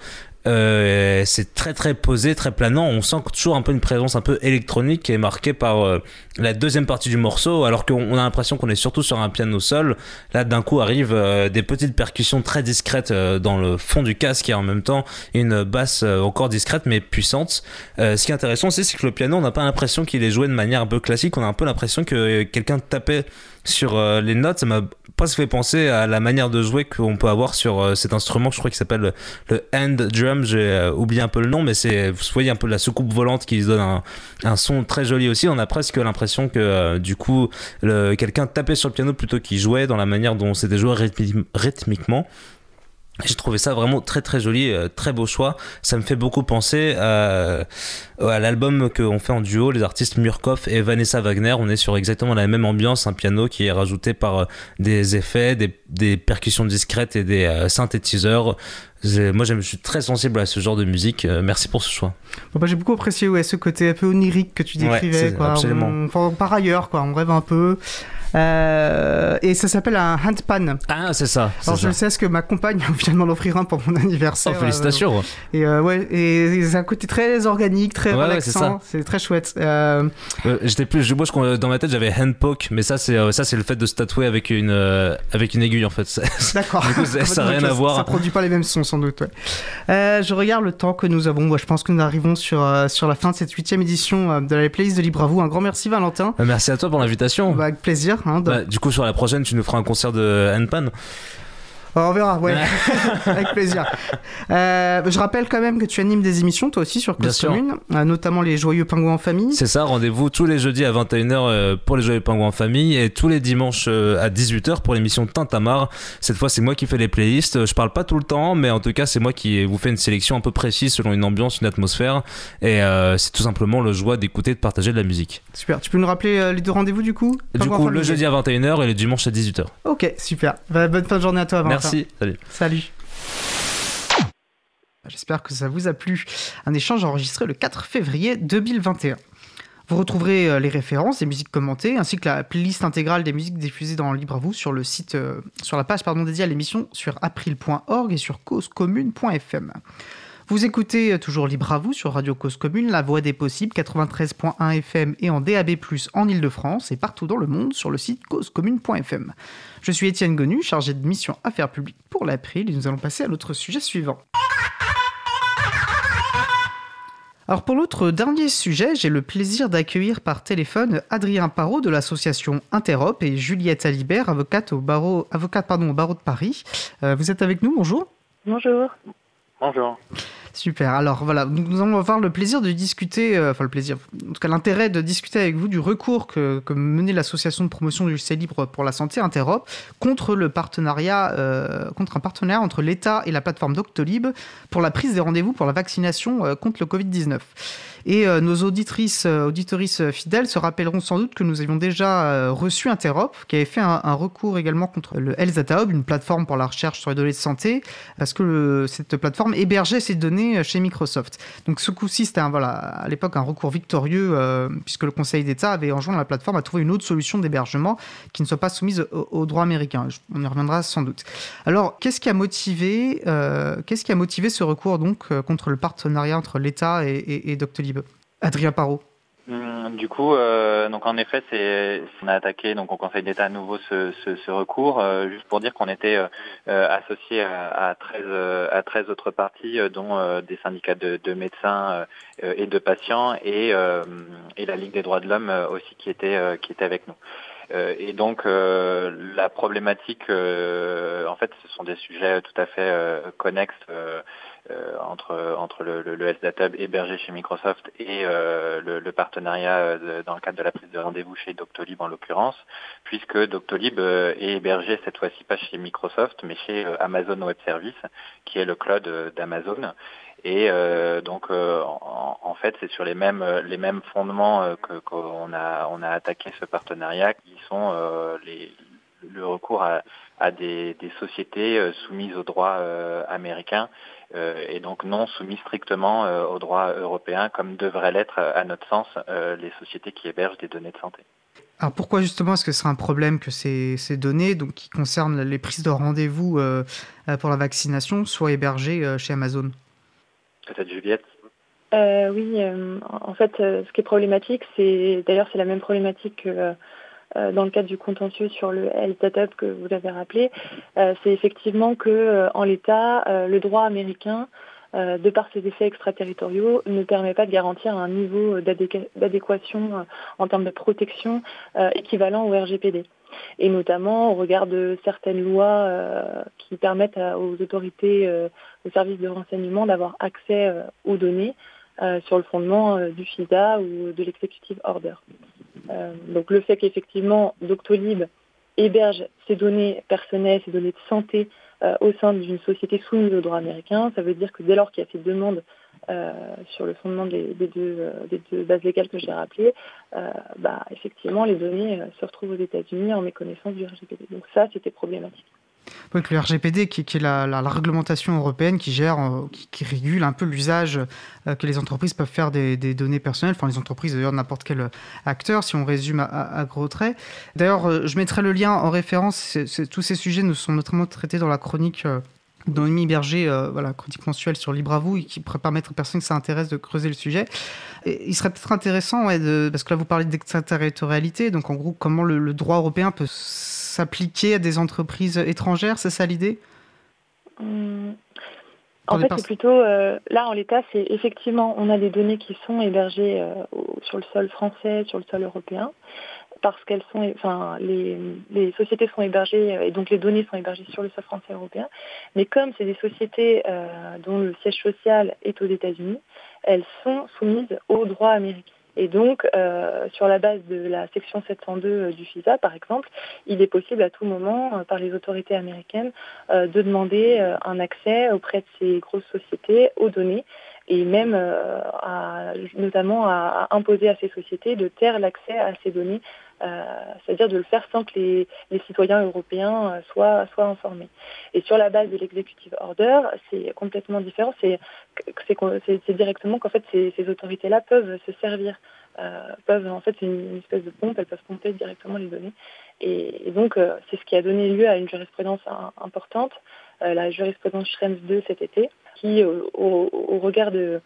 euh, c'est très très posé, très planant. On sent toujours un peu une présence un peu électronique qui est marquée par euh, la deuxième partie du morceau, alors qu'on on a l'impression qu'on est surtout sur un piano seul. Là, d'un coup, arrivent euh, des petites percussions très discrètes dans le fond du casque et en même temps une basse encore discrète mais puissante. Ce qui est intéressant aussi, c'est que le piano, on n'a pas l'impression qu'il est joué de manière un peu classique. On a un peu l'impression que quelqu'un tapait sur les notes. Presque fait penser à la manière de jouer qu'on peut avoir sur euh, cet instrument, je crois qu'il s'appelle le, hand drum. J'ai euh, oublié un peu le nom, mais c'est, vous voyez un peu la soucoupe volante qui donne un, son très joli aussi. On a presque l'impression que euh, du coup, quelqu'un tapait sur le piano plutôt qu'il jouait dans la manière dont c'était joué rythmi- rythmiquement. J'ai trouvé ça vraiment très très joli, euh, très beau choix. Ça me fait beaucoup penser à, à l'album qu'on fait en duo, les artistes Murkoff et Vanessa Wagner. On est sur exactement la même ambiance, un piano qui est rajouté par euh, des effets, des, des percussions discrètes et des euh, synthétiseurs. Moi, je suis très sensible à ce genre de musique. Merci pour ce choix. Bon, bah, j'ai beaucoup apprécié ouais, ce côté un peu onirique que tu Ouais, décrivais. c'est- quoi. absolument. On- enfin, par ailleurs, quoi, on rêve un peu. Euh, et ça s'appelle un handpan. Ah, c'est ça. Alors je ça. sais, parce que ma compagne vient de m'en offrir un pour mon anniversaire. Oh, félicitations. Euh, et euh, ouais, et c'est un côté très organique, très Ouais, ouais, c'est relaxant. c'est très chouette. Euh, J'étais plus, moi, je- dans ma tête, j'avais hand poke, mais ça, c'est ça, c'est le fait de se tatouer avec une avec une aiguille en fait. D'accord. Ça- ça a Complètement rien à voir. Ça produit pas les mêmes sons sans doute. Ouais. Je regarde le temps que nous avons. Je pense que nous arrivons sur sur la fin de cette huitième édition de la playlist de Libre à vous. Un grand merci Valentin. Merci à toi pour l'invitation. Bah, avec plaisir. Hein, de- Bah, du coup, sur la prochaine, tu nous feras un concert de handpan. On verra, ouais. Avec plaisir. Euh, je rappelle quand même que tu animes des émissions, toi aussi, sur Cause. Commune, euh, notamment les Joyeux Pingouins en famille. C'est ça, rendez-vous tous les jeudis à 21h euh, pour les Joyeux Pingouins en famille et tous les dimanches à 18h pour l'émission Tintamar. Cette fois, c'est moi qui fais les playlists. Je parle pas tout le temps, mais en tout cas, c'est moi qui vous fais une sélection un peu précise selon une ambiance, une atmosphère. Et euh, c'est tout simplement le joie d'écouter de partager de la musique. Super. Tu peux nous rappeler les deux rendez-vous du coup? Du coup, le jeudi à 21h et le dimanche à 18h. Ok, super. Bah, bonne fin de journée à toi, Valentin. Merci, salut. Salut. J'espère que ça vous a plu. Un échange enregistré le 4 février 2021. Vous retrouverez euh, les références des musiques commentées ainsi que la playlist intégrale des musiques diffusées dans Libre à vous sur le site, euh, sur la page pardon, dédiée à l'émission sur april.org et sur causecommune.fm. Vous écoutez euh, toujours Libre à vous sur Radio Cause Commune, la voix des possibles, 93.1 FM et en DAB+, en Ile-de-France et partout dans le monde sur le site causecommune.fm. Je suis Étienne Gonu, chargé de mission Affaires publiques pour l'April et nous allons passer à notre sujet suivant. Alors pour notre dernier sujet, j'ai le plaisir d'accueillir par téléphone Adrien Parot de l'association Interop et Juliette Alibert, avocate au barreau, avocate, pardon, au barreau de Paris. Euh, vous êtes avec nous, bonjour Bonjour. Bonjour. Super. Alors voilà, nous, allons avoir le plaisir de discuter, euh, enfin le plaisir, en tout cas l'intérêt de discuter avec vous du recours que, menait l'association de promotion du lycée libre pour la santé Interop contre le partenariat, euh, contre un partenariat entre l'État et la plateforme Doctolib pour la prise des rendez-vous pour la vaccination euh, contre le Covid-19. Et euh, nos auditrices, euh, auditorices fidèles se rappelleront sans doute que nous avions déjà euh, reçu Interop, qui avait fait un, recours également contre le Health Hub, une plateforme pour la recherche sur les données de santé, parce que cette plateforme hébergeait ces données euh, chez Microsoft. Donc ce coup-ci, c'était à l'époque un recours victorieux, euh, puisque le Conseil d'État avait enjoint la plateforme à trouver une autre solution d'hébergement qui ne soit pas soumise au, au droit américain. On y reviendra sans doute. Alors, qu'est-ce qui a motivé, euh, qu'est-ce qui a motivé ce recours donc euh, contre le partenariat entre l'État et, et, et Doctolib? Adrien Parot. Hum, Du coup, euh, donc en effet, c'est on a attaqué donc au Conseil d'État à nouveau ce, ce, ce recours, euh, juste pour dire qu'on était euh, euh, associé à, à 13 euh, à 13 autres parties, euh, dont des syndicats de, de médecins et de patients et et la Ligue des droits de l'homme aussi qui était qui était avec nous. Et donc euh, la problématique, euh, en fait, ce sont des sujets tout à fait euh, connexes entre entre le, le, le SDAT Hub hébergé chez Microsoft et euh, le, le partenariat euh, dans le cadre de la prise de rendez-vous chez Doctolib en l'occurrence, puisque Doctolib euh, est hébergé cette fois-ci pas chez Microsoft, mais chez euh, Amazon Web Service, qui est le cloud euh, d'Amazon. Et euh, donc, euh, en, en fait, c'est sur les mêmes euh, les mêmes fondements euh, que qu'on a on a attaqué ce partenariat, qui sont euh, les le recours à, à des, des sociétés euh, soumises au droit euh, américain euh, et donc non soumises strictement euh, au droit européen, comme devraient l'être, à notre sens, euh, les sociétés qui hébergent des données de santé. Alors pourquoi justement est-ce que c'est un problème que ces, ces données, donc qui concernent les prises de rendez-vous euh, euh, pour la vaccination, soient hébergées euh, chez Amazon? Peut-être Juliette? Euh, oui, euh, en fait, euh, ce qui est problématique, c'est d'ailleurs c'est la même problématique que euh, dans le cadre du contentieux sur le Hub que vous avez rappelé, euh, c'est effectivement que euh, en l'état, le droit américain, de par ses effets extraterritoriaux, ne permet pas de garantir un niveau d'adéqua- d'adéquation en termes de protection équivalent au RGPD. Et notamment au regard de certaines lois qui permettent aux autorités, aux services de renseignement d'avoir accès aux données sur le fondement du FISA ou de l'executive order. Euh, donc le fait qu'effectivement Doctolib héberge ces données personnelles, ces données de santé euh, au sein d'une société soumise au droit américain, ça veut dire que dès lors qu'il y a fait demande euh, sur le fondement des, deux, bases légales que j'ai rappelées, bah, effectivement les données se retrouvent aux États-Unis en méconnaissance du RGPD. Donc ça, c'était problématique. Que le RGPD, qui, est la, réglementation européenne qui gère, euh, qui, régule un peu l'usage euh, que les entreprises peuvent faire des, données personnelles, enfin les entreprises d'ailleurs n'importe quel euh, acteur, si on résume à, gros traits. D'ailleurs, je mettrai le lien en référence, tous ces sujets nous sont notamment traités dans la chronique Noémie Berger, euh, voilà, chronique mensuelle sur Libre à vous, et qui pourrait permettre aux personnes qui s'intéressent de creuser le sujet. Et il serait peut-être intéressant, parce que là vous parlez d'extraterritorialité, donc en gros comment le, le droit européen peut s'appliquer à des entreprises étrangères, c'est ça l'idée? Hum, En fait, c'est plutôt euh, là en l'état, c'est effectivement on a des données qui sont hébergées euh, sur le sol français, sur le sol européen, parce qu'elles sont, enfin, les, les sociétés sont hébergées euh, et donc les données sont hébergées sur le sol français européen. Mais comme c'est des sociétés euh, dont le siège social est aux États-Unis, elles sont soumises au droit américain. Et donc, euh, sur la base de la section 702 du FISA, par exemple, il est possible à tout moment, euh, par les autorités américaines, euh, de demander euh, un accès auprès de ces grosses sociétés aux données et même euh, notamment à, imposer à ces sociétés de taire l'accès à ces données, euh, c'est-à-dire de le faire sans que les, citoyens européens euh, soient, informés. Et sur la base de l'executive order, c'est complètement différent. C'est directement qu'en fait ces, autorités-là peuvent se servir, euh, peuvent en fait une, une espèce de pompe, elles peuvent pomper directement les données. Et, donc euh, c'est ce qui a donné lieu à une jurisprudence importante, euh, la jurisprudence Schrems 2 cet été, qui euh, au, regard de,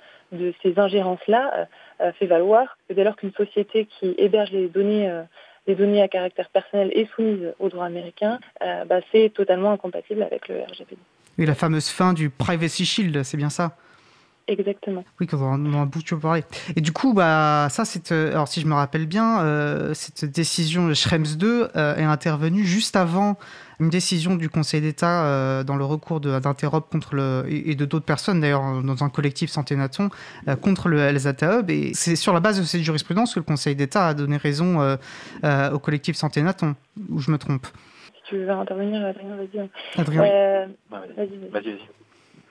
ces ingérences-là euh, euh, fait valoir que dès lors qu'une société qui héberge les données euh, les données à caractère personnel est soumise au droit américain, euh, bah, c'est totalement incompatible avec le RGPD. Et la fameuse fin du Privacy Shield, c'est bien ça? Exactement. Oui, qu'on en on en a beaucoup parlé. Et du coup, bah, ça, c'est, euh, alors si je me rappelle bien, euh, cette décision Schrems 2 euh, est intervenue juste avant une décision du Conseil d'État euh, dans le recours de- d'Interop contre le et, de d'autres personnes d'ailleurs dans un collectif Santé Naton euh, contre le Hub. Et c'est sur la base de cette jurisprudence que le Conseil d'État a donné raison euh, euh, au collectif Santé Naton. Ou je me trompe? Si tu veux intervenir, Adrien, vas-y. Adrien. Euh, vas-y, Vas-y, vas-y. vas-y.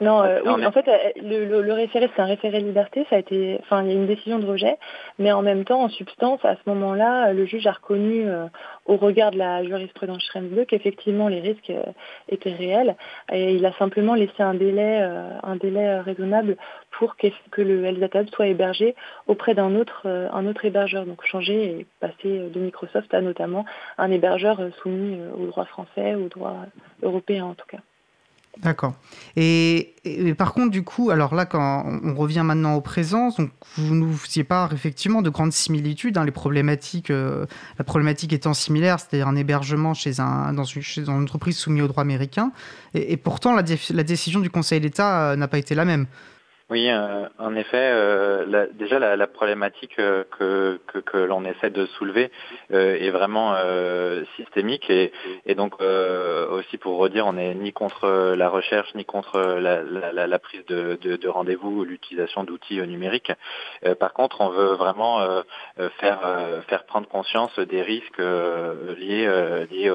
Non, euh, oui, mais- en fait, euh, le, le- le référé, c'est un référé liberté, ça a été, enfin, il y a une décision de rejet, mais en même temps, en substance, à ce moment-là, euh, le juge a reconnu, euh, au regard de la jurisprudence Schrems 2, qu'effectivement les risques euh, étaient réels, et il a simplement laissé un délai, euh, un délai raisonnable pour qu'eff- que le Hub soit hébergé auprès d'un autre, un autre hébergeur, donc changer et passer de Microsoft à notamment un hébergeur soumis au droit français, au droit européen en tout cas. D'accord. Et, par contre, du coup, alors là, quand on revient maintenant au présent, donc vous ne faisiez pas effectivement de grandes similitudes, hein, les problématiques, euh, la problématique étant similaire, c'est-à-dire un hébergement chez, un, dans, une, entreprise soumise au droit américain, et, pourtant la décision du Conseil d'État euh, n'a pas été la même. Oui, euh, en effet, euh, déjà la, problématique euh, que, l'on essaie de soulever est vraiment systémique et, donc aussi pour redire, on n'est ni contre la recherche ni contre la, la, la- prise de, de, de rendez-vous ou l'utilisation d'outils numériques. Par contre, on veut vraiment faire faire prendre conscience des risques liés liés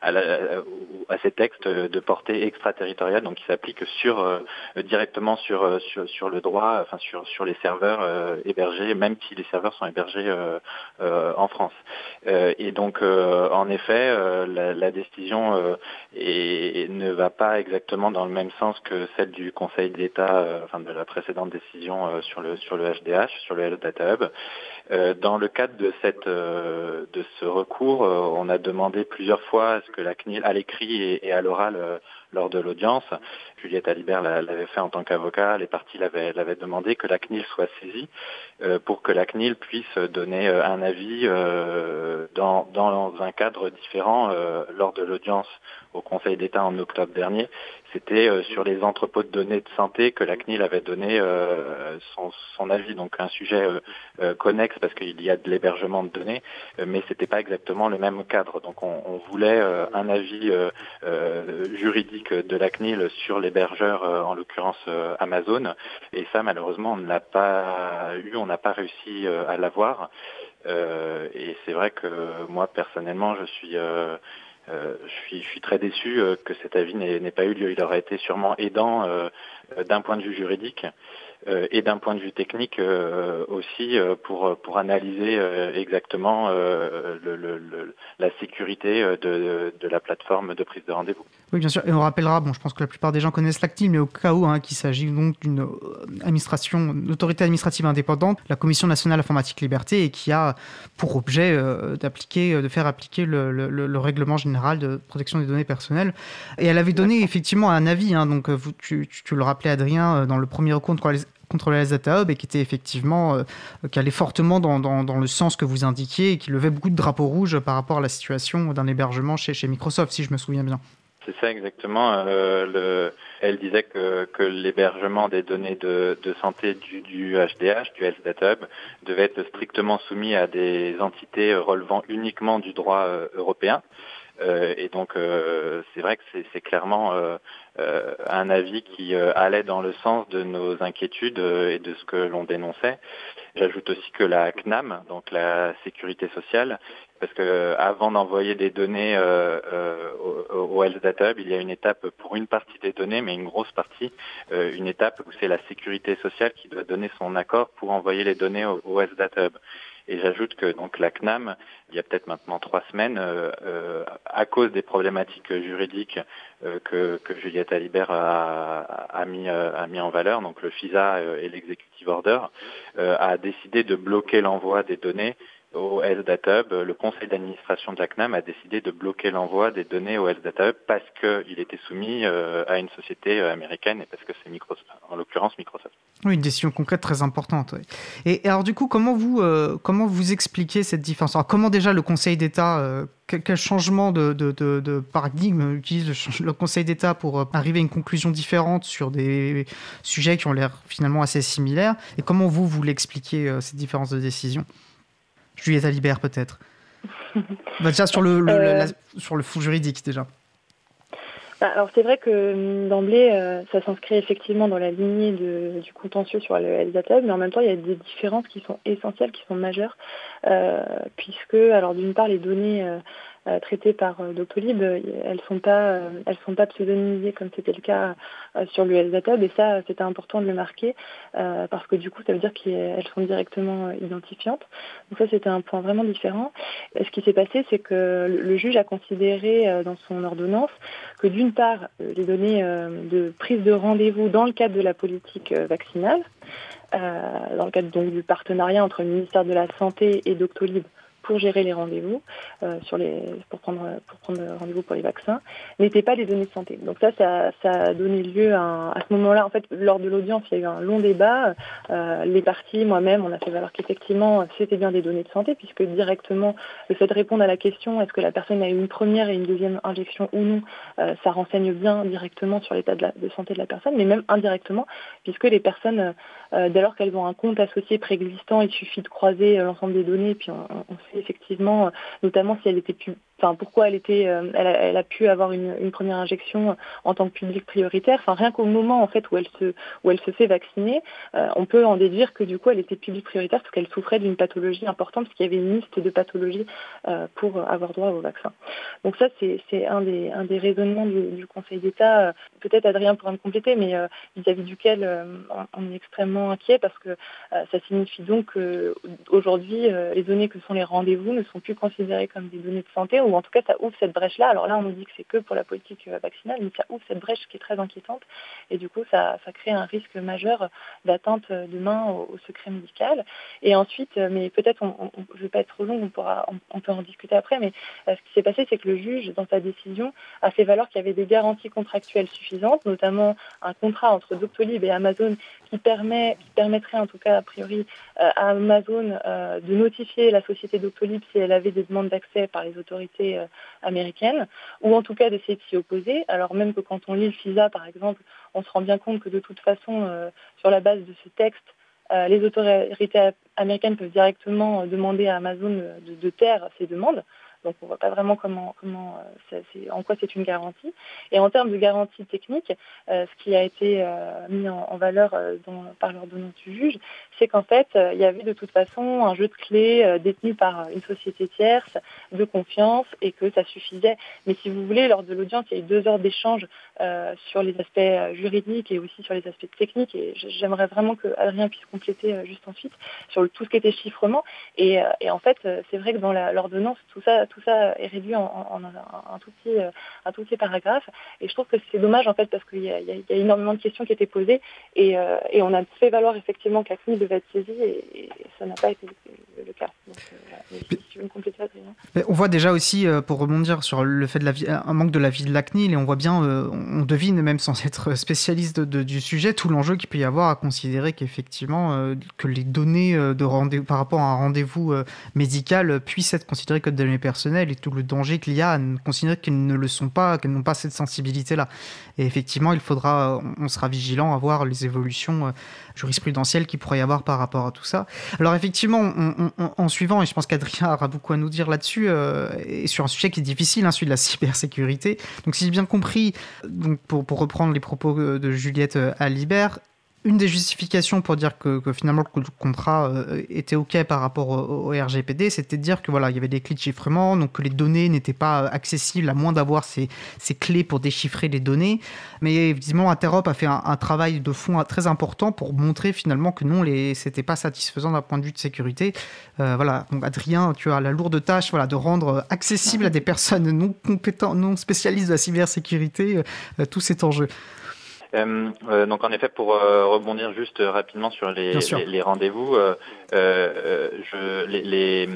à, ces textes de portée extraterritoriale, donc qui s'appliquent sur directement sur, sur sur le droit, enfin sur sur les serveurs euh, hébergés, même si les serveurs sont hébergés euh, euh, en France. Et donc, en effet, la, la décision ne va pas exactement dans le même sens que celle du Conseil d'État, enfin de la précédente décision sur le sur le HDH, sur le Health Data Hub. Euh, dans le cadre de cette euh, de ce recours, euh, on a demandé plusieurs fois à ce que la CNIL, à l'écrit et, et à l'oral lors de l'audience, Juliette Alibert l'a- l'avait fait en tant qu'avocat, les parties l'avaient demandé que la CNIL soit saisie euh, pour que la CNIL puisse donner euh, un avis euh, dans, un cadre différent lors de l'audience au Conseil d'État en octobre dernier. C'était euh, sur les entrepôts de données de santé que la CNIL avait donné euh, son, avis, donc un sujet euh, connexe parce qu'il y a de l'hébergement de données, mais c'était pas exactement le même cadre. Donc on, on voulait un avis juridique de la CNIL sur l'hébergeur, en l'occurrence Amazon, et ça malheureusement on ne l'a pas eu, on n'a pas réussi à l'avoir. Et c'est vrai que moi personnellement je suis euh, je suis, très déçu euh, que cet avis n'ait pas eu lieu. Il aurait été sûrement aidant euh, d'un point de vue juridique et d'un point de vue technique aussi pour analyser exactement la sécurité de la plateforme de prise de rendez-vous. Oui, bien sûr. Et on rappellera, bon, je pense que la plupart des gens connaissent l'ACTIL, mais au cas où, hein, qu'il s'agit donc d'une euh, administration, autorité administrative indépendante, la Commission nationale informatique liberté, et qui a pour objet euh, d'appliquer, euh, de faire appliquer le, le- le- le règlement général de protection des données personnelles. Et elle avait donné effectivement un avis, hein, donc vous, tu, tu- tu le rappelais Adrien, dans le premier recours contre les contre le Data Hub et qui était effectivement euh, qui allait fortement dans, dans- dans le sens que vous indiquiez et qui levait beaucoup de drapeaux rouges par rapport à la situation d'un hébergement chez, chez Microsoft, si je me souviens bien. C'est ça exactement. Euh, le, elle disait que, l'hébergement des données de, santé du, HDH, du Health Data Hub, devait être strictement soumis à des entités relevant uniquement du droit euh, européen. Euh, et donc, c'est vrai que c'est clairement un avis qui allait dans le sens de nos inquiétudes et de ce que l'on dénonçait. J'ajoute aussi que la CNAM, donc la sécurité sociale, parce que euh, avant d'envoyer des données euh, euh, au, au Health Data Hub, il y a une étape pour une partie des données, mais une grosse partie, euh, une étape où c'est la sécurité sociale qui doit donner son accord pour envoyer les données au, au Health Data Hub. Et j'ajoute que donc la CNAM, il y a peut-être maintenant trois semaines, euh, euh, à cause des problématiques juridiques euh, que, que Juliette Alibert a, a, mis, euh, a mis en valeur, donc le FISA et l'executive order, euh, a décidé de bloquer l'envoi des données au Health Data Hub. Le conseil d'administration de la CNAM a décidé de bloquer l'envoi des données au Health Data Hub parce qu'il était soumis euh, à une société euh, américaine et parce que c'est Microsoft, en l'occurrence Microsoft. Oui, une décision concrète très importante. Et, alors du coup, comment vous, euh, comment vous expliquez cette différence? Alors, Comment déjà le Conseil d'État, quel, changement de, paradigme utilise le, Conseil d'État pour arriver à une conclusion différente sur des sujets qui ont l'air finalement assez similaires? Et comment vous, vous l'expliquez, cette différence de décision? Juliette Alibert peut-être Bah, Déjà sur le, le- Euh. la- sur le fond juridique déjà. Bah, alors c'est vrai que hum, d'emblée, euh, ça s'inscrit effectivement dans la lignée de- du contentieux sur le Hub, mais en même temps, il y a des différences qui sont essentielles, qui sont majeures, euh, puisque, alors d'une part, les données euh, euh, traitées par euh, Doctolib, euh, elles sont pas, euh, elles sont pas pseudonymisées comme c'était le cas euh, sur Hub, et ça, c'était important de le marquer, euh, parce que du coup, ça veut dire qu'elles sont directement euh, identifiantes. Donc ça, c'était un point vraiment différent. Ce qui s'est passé, c'est que le juge a considéré euh, dans son ordonnance que d'une part, euh, les données euh, de prise de rendez-vous dans le cadre de la politique euh, vaccinale, euh, dans le cadre donc du partenariat entre le ministère de la Santé et Doctolib pour gérer les rendez-vous, euh, sur les, pour prendre, pour prendre rendez-vous pour les vaccins, n'étaient pas des données de santé. Donc ça, ça, a donné lieu à, un- à ce moment-là, en fait, lors de l'audience, il y a eu un long débat. Euh, les parties, moi-même, on a fait valoir qu'effectivement, c'était bien des données de santé, puisque directement, le fait de répondre à la question est-ce que la personne a eu une première et une deuxième injection ou non, euh, ça renseigne bien directement sur l'état de, de santé de la personne, mais même indirectement, puisque les personnes, dès lors qu'elles ont un compte associé préexistant, il suffit de croiser l'ensemble des données, puis on, on effectivement, euh, notamment si elle était pu- Enfin, pourquoi euh, elle, a, pu avoir une, première injection en tant que public prioritaire. Enfin, rien qu'au moment en fait où elle se, fait vacciner, euh, on peut en déduire que du coup elle était public prioritaire parce qu'elle souffrait d'une pathologie importante, parce qu'il y avait une liste de pathologies euh, pour avoir droit au vaccin. Donc ça, c'est un des, raisonnements du, Conseil d'État. Euh, Peut-être Adrien pourra me compléter, mais euh, vis-à-vis duquel euh, on est extrêmement inquiet parce que euh, ça signifie donc qu'aujourd'hui, les données que sont les rendez-vous ne sont plus considérées comme des données de santé, en tout cas ça ouvre cette brèche-là. Alors là, on nous dit que c'est que pour la politique vaccinale, mais ça ouvre cette brèche qui est très inquiétante, et du coup, ça, crée un risque majeur d'atteinte euh, demain au, au secret médical. Et ensuite, euh, mais peut-être, je ne vais pas être trop long, on, pourra, on, on peut en discuter après, mais euh, ce qui s'est passé, c'est que le juge, dans sa décision, a fait valoir qu'il y avait des garanties contractuelles suffisantes, notamment un contrat entre Doctolib et Amazon qui, permet, qui permettrait en tout cas a priori euh, à Amazon euh, de notifier la société Doctolib si elle avait des demandes d'accès par les autorités euh, américaines, ou en tout cas d'essayer de s'y opposer, alors même que quand on lit le FISA par exemple, on se rend bien compte que de toute façon, sur la base de ce texte, les autorités américaines peuvent directement demander à Amazon de taire ces demandes. Donc on ne voit pas vraiment comment, ça, en quoi c'est une garantie. Et en termes de garantie technique, euh, ce qui a été euh, mis en, valeur euh, par l'ordonnance du juge, c'est qu'en fait, euh, il y avait de toute façon un jeu de clés euh, détenu par une société tierce de confiance et que ça suffisait. Mais si vous voulez, lors de l'audience, il y a eu deux heures d'échange euh, sur les aspects juridiques et aussi sur les aspects techniques. Et j'aimerais vraiment que Adrien puisse compléter euh, juste ensuite sur tout ce qui était chiffrement. Euh, et en fait, c'est vrai que dans l'ordonnance, tout ça, tout ça est réduit en, un, tout petit, un tout petit paragraphe. Et je trouve que c'est dommage en fait parce qu'il y, a énormément de questions qui étaient posées et, euh, et on a fait valoir effectivement que la CNIL devait être saisie et, ça n'a pas été le, cas. Euh, si tu veux me compléter, on voit déjà aussi, euh, pour rebondir sur le fait de la vie, un manque de la vie de la CNIL, et on voit bien, euh, on devine, même sans être spécialiste du sujet, tout l'enjeu qu'il peut y avoir à considérer qu'effectivement, euh, que les données de par rapport à un rendez-vous euh, médical puissent être considérées comme des données personnelles et tout le danger qu'il y a à considérer qu'elles ne le sont pas, qu'elles n'ont pas cette sensibilité-là. Et effectivement, il faudra, on sera vigilant à voir les évolutions euh, jurisprudentielles qu'il pourrait y avoir par rapport à tout ça. Alors effectivement, en suivant, et je pense qu'Adrien aura beaucoup à nous dire là-dessus, euh, et sur un sujet qui est difficile, hein, celui de la cybersécurité. Donc si j'ai bien compris, donc pour, pour reprendre les propos de Juliette Alibert, une des justifications pour dire que, finalement le contrat euh, était OK par rapport au, RGPD, c'était de dire que voilà, il y avait des clés de chiffrement, donc que les données n'étaient pas accessibles à moins d'avoir ces, ces, clés pour déchiffrer les données. Mais évidemment, Interop a fait un, travail de fond très important pour montrer finalement que non, c'était pas satisfaisant d'un point de vue de sécurité. Euh, voilà, donc Adrien, tu as la lourde tâche voilà, de rendre accessible à des personnes non compétentes, non spécialistes de la cybersécurité euh, tout cet enjeu. Euh, euh, donc en effet, pour euh, rebondir juste rapidement sur les, les, les rendez-vous, je, les, les,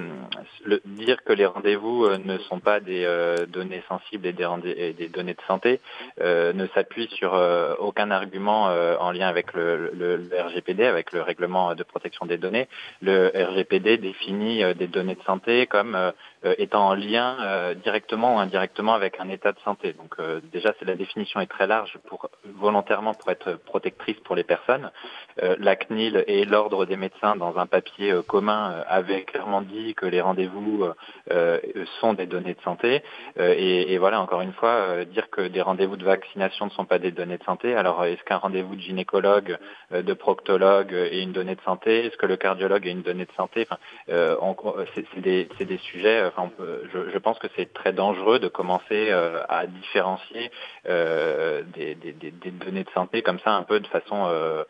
le, dire que les rendez-vous ne sont pas des données sensibles et des, et des, données de santé ne s'appuie sur aucun argument en lien avec le, le, le, RGPD, avec le règlement de protection des données. Le RGPD définit des données de santé comme étant en lien directement ou indirectement avec un état de santé. Donc déjà, c'est la définition est très large pour volontairement pour être protectrice pour les personnes. Euh, la CNIL et l'Ordre des médecins, dans un papier euh, commun, euh, avaient clairement dit que les rendez-vous sont des données de santé. Et, voilà, encore une fois, dire que des rendez-vous de vaccination ne sont pas des données de santé. Alors, est-ce qu'un rendez-vous de gynécologue, de proctologue est une donnée de santé? Est-ce que le cardiologue est une donnée de santé? Enfin, C'est des, sujets. Je, pense que c'est très dangereux de commencer à différencier des, des, données de santé comme ça un peu de façon euh,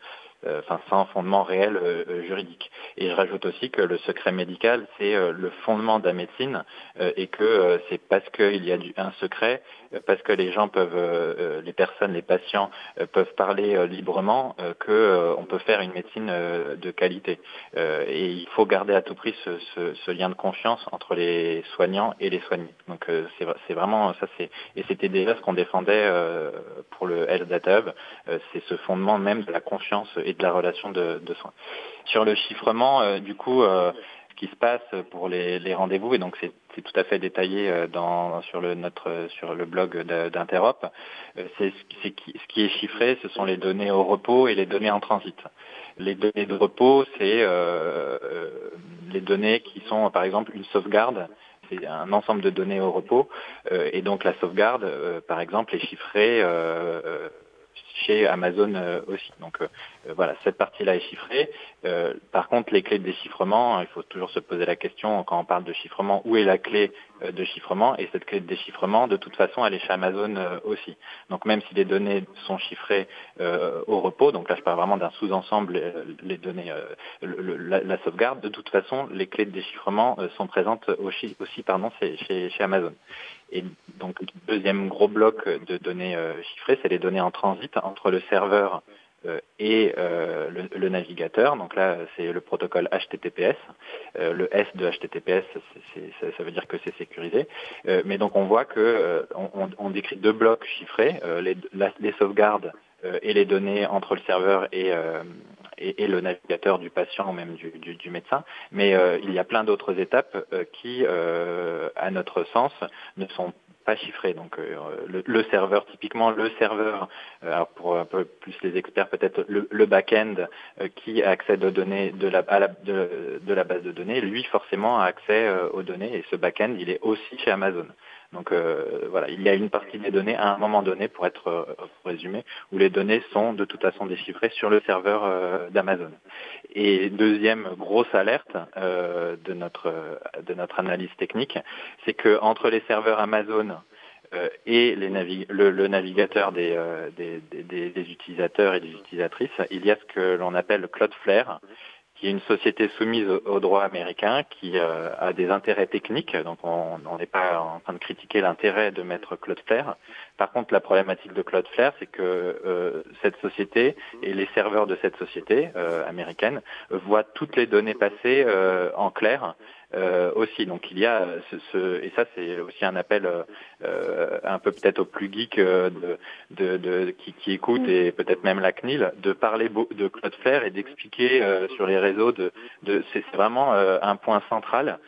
euh, enfin sans fondement réel euh, euh, juridique. Et je rajoute aussi que le secret médical, c'est euh, le fondement de la médecine euh, et que euh, c'est parce qu'il y a un secret, euh, parce que les gens peuvent, euh, euh, les personnes, les patients euh, peuvent parler librement, que on peut faire une médecine de qualité. Et il faut garder à tout prix ce, ce- ce lien de confiance entre les soignants et les soignés. Donc c'est vra- c'est vraiment ça, c'est et c'était déjà ce qu'on défendait pour le Health Data Hub, c'est ce fondement même de la confiance et de la relation de, de soins. Sur le chiffrement, du coup, qui se passe pour les, rendez-vous, et donc c'est tout à fait détaillé euh, dans, sur, le, blog d'Interop, euh, c'est ce, qui- est chiffré, ce sont les données au repos et les données en transit. Les données de repos, c'est euh, les données qui sont, par exemple, une sauvegarde c'est un ensemble de données au repos et donc la sauvegarde, par exemple, est chiffrée chez Amazon aussi. Voilà, cette partie-là est chiffrée. Euh, par contre, les clés de déchiffrement, il faut toujours se poser la question quand on parle de chiffrement, où est la clé euh, de chiffrement? Et cette clé de déchiffrement, de toute façon, elle est chez Amazon euh, aussi. Donc même si les données sont chiffrées euh, au repos, donc là je parle vraiment d'un sous-ensemble, euh, les données, euh, la, sauvegarde, de toute façon, les clés de déchiffrement euh, sont présentes aussi, chez, Amazon. Et donc, le deuxième gros bloc de données euh, chiffrées, c'est les données en transit entre le serveur euh, et euh, le, le navigateur. Donc là, c'est le protocole HTTPS. Euh, le S de HTTPS, ça, veut dire que c'est sécurisé. Euh, mais donc, on voit que euh, on, décrit deux blocs chiffrés, euh, les, sauvegardes euh, et les données entre le serveur et, euh, et, le navigateur du patient ou même du, médecin. Mais euh, il y a plein d'autres étapes euh, qui, euh, à notre sens, ne sont pas chiffrées. Donc euh, le, serveur, typiquement le serveur, euh, alors pour un peu plus les experts peut-être le, back-end euh, qui accède aux données de la, de, la base de données, lui forcément a accès aux données et ce back-end il est aussi chez Amazon. Donc euh, voilà, il y a une partie des données à un moment donné, pour être euh, résumer, où les données sont de toute façon déchiffrées sur le serveur euh, d'Amazon. Et deuxième grosse alerte euh, de notre de notre analyse technique, c'est que entre les serveurs Amazon euh, et les le, le navigateur des, euh, des, des- des- des utilisateurs et des utilisatrices, il y a ce que l'on appelle Cloudflare, qui est une société soumise au, droit américain, qui euh, a des intérêts techniques. Donc on n'est pas en train de critiquer l'intérêt de mettre Cloudflare. Par contre, la problématique de Cloudflare, c'est que euh, cette société et les serveurs de cette société euh, américaine voient toutes les données passer en clair euh, aussi. Donc il y a ce, ce- et ça c'est aussi un appel euh, euh, un peu peut-être aux plus geeks euh, de, de, de- qui, qui écoutent et peut-être même la CNIL de parler de Cloudflare et d'expliquer euh, sur les réseaux de, de c'est vraiment euh, un point central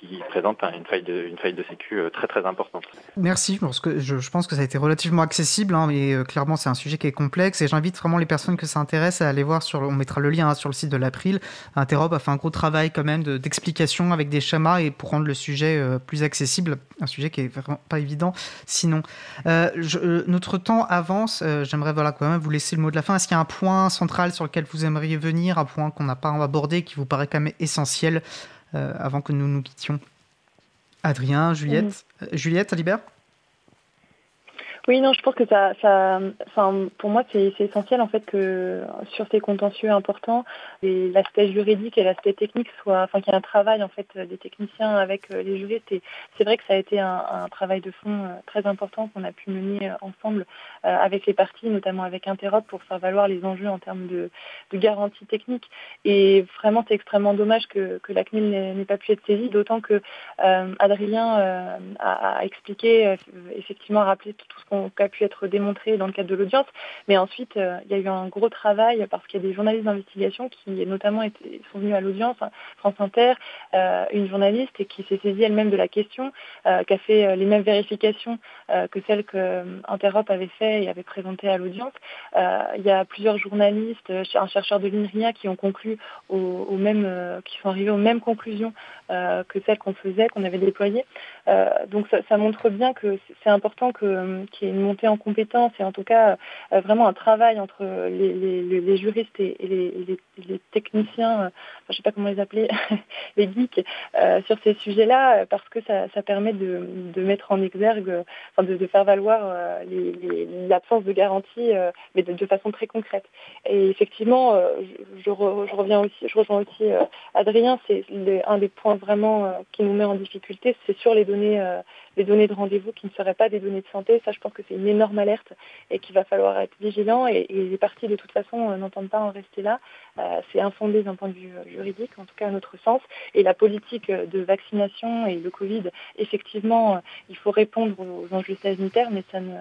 qui, présente un- une faille de une sécu euh, très très importante. Merci, parce que je, pense que ça a été relativement accessible, hein, mais euh, clairement c'est un sujet qui est complexe et j'invite vraiment les personnes que ça intéresse à aller voir sur, on mettra le lien hein, sur le site de l'April. Interop a fait un gros travail quand même de- d'explication avec des schémas et pour rendre le sujet euh, plus accessible, un sujet qui est vraiment pas évident sinon. Notre temps avance, j'aimerais voilà quand même vous laisser le mot de la fin. Est-ce qu'il y a un point central sur lequel vous aimeriez venir, un point qu'on n'a pas abordé qui vous paraît quand même essentiel avant que nous nous quittions. Adrien, Juliette, Euh, Juliette, Alibert? Oui, non, je pense que ça, ça enfin, pour moi, c'est essentiel en fait que sur ces contentieux importants, l'aspect juridique et l'aspect technique soient, enfin, qu'il y ait un travail en fait des techniciens avec euh, les juristes. Et c'est vrai que ça a été un, un travail de fond euh, très important qu'on a pu mener euh, ensemble euh, avec les parties, notamment avec Interop, pour faire valoir les enjeux en termes de, garantie technique. Et vraiment, c'est extrêmement dommage que, la CNIL n'ait pas pu être saisie, d'autant que euh, Adrien euh, a, a expliqué, euh, effectivement, rappelé tout, ce qu'on a pu être démontré dans le cadre de l'audience. Mais ensuite, euh, il y a eu un gros travail parce qu'il y a des journalistes d'investigation qui, notamment, sont venus à l'audience, hein, France Inter, euh, une journaliste et qui s'est saisie elle-même de la question, euh, qui a fait euh, les mêmes vérifications euh, que celles que euh, Interop avait fait et avait présentées à l'audience. Euh, il y a plusieurs journalistes, euh, un chercheur de l'INRIA qui ont conclu euh, qui sont arrivés aux mêmes conclusions que celles qu'on faisait, qu'on avait déployées. Euh, donc ça, montre bien que c'est- important qu'il y ait une montée en compétences et en tout cas euh, vraiment un travail entre les, juristes et, les, techniciens, euh, je sais pas comment les appeler, les geeks, sur ces sujets-là, parce que ça, permet de, mettre en exergue, enfin, de, faire valoir l'absence de garantie, mais de, façon très concrète. Et effectivement, je, je re- je reviens aussi, je rejoins aussi Adrien, c'est un des points vraiment qui nous met en difficulté, c'est sur les données, euh, les données de rendez-vous qui ne seraient pas des données de santé. Ça, je pense que c'est une énorme alerte et qu'il va falloir être vigilant. Et, les parties, de toute façon, euh, n'entendent pas en rester là. Euh, c'est infondé d'un point de vue juridique, en tout cas à notre sens. Et la politique de vaccination et le Covid, effectivement, il faut répondre aux enjeux sanitaires, mais ça ne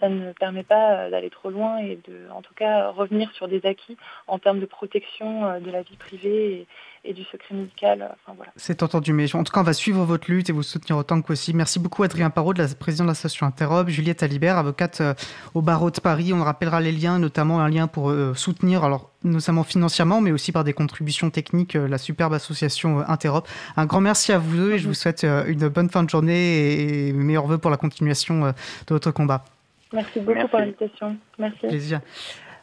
ça ne permet pas euh, d'aller trop loin et de, en tout cas, revenir sur des acquis en termes de protection euh, de la vie privée et, du secret médical. Voilà. C'est entendu, mais en tout cas, on va suivre votre lutte et vous soutenir autant que possible. Merci beaucoup, Adrien Parot, de la président de l'association Interrobe, Juliette Alibert, avocate euh, au barreau de Paris. On rappellera les liens, notamment un lien pour euh, soutenir, alors notamment financièrement, mais aussi par des contributions techniques, euh, la superbe association euh, Interrobe. Un grand merci à vous deux et je vous souhaite euh, une bonne fin de journée et meilleurs voeux pour la continuation euh, de votre combat. Merci beaucoup Merci. pour l'invitation. Merci. Plaisir.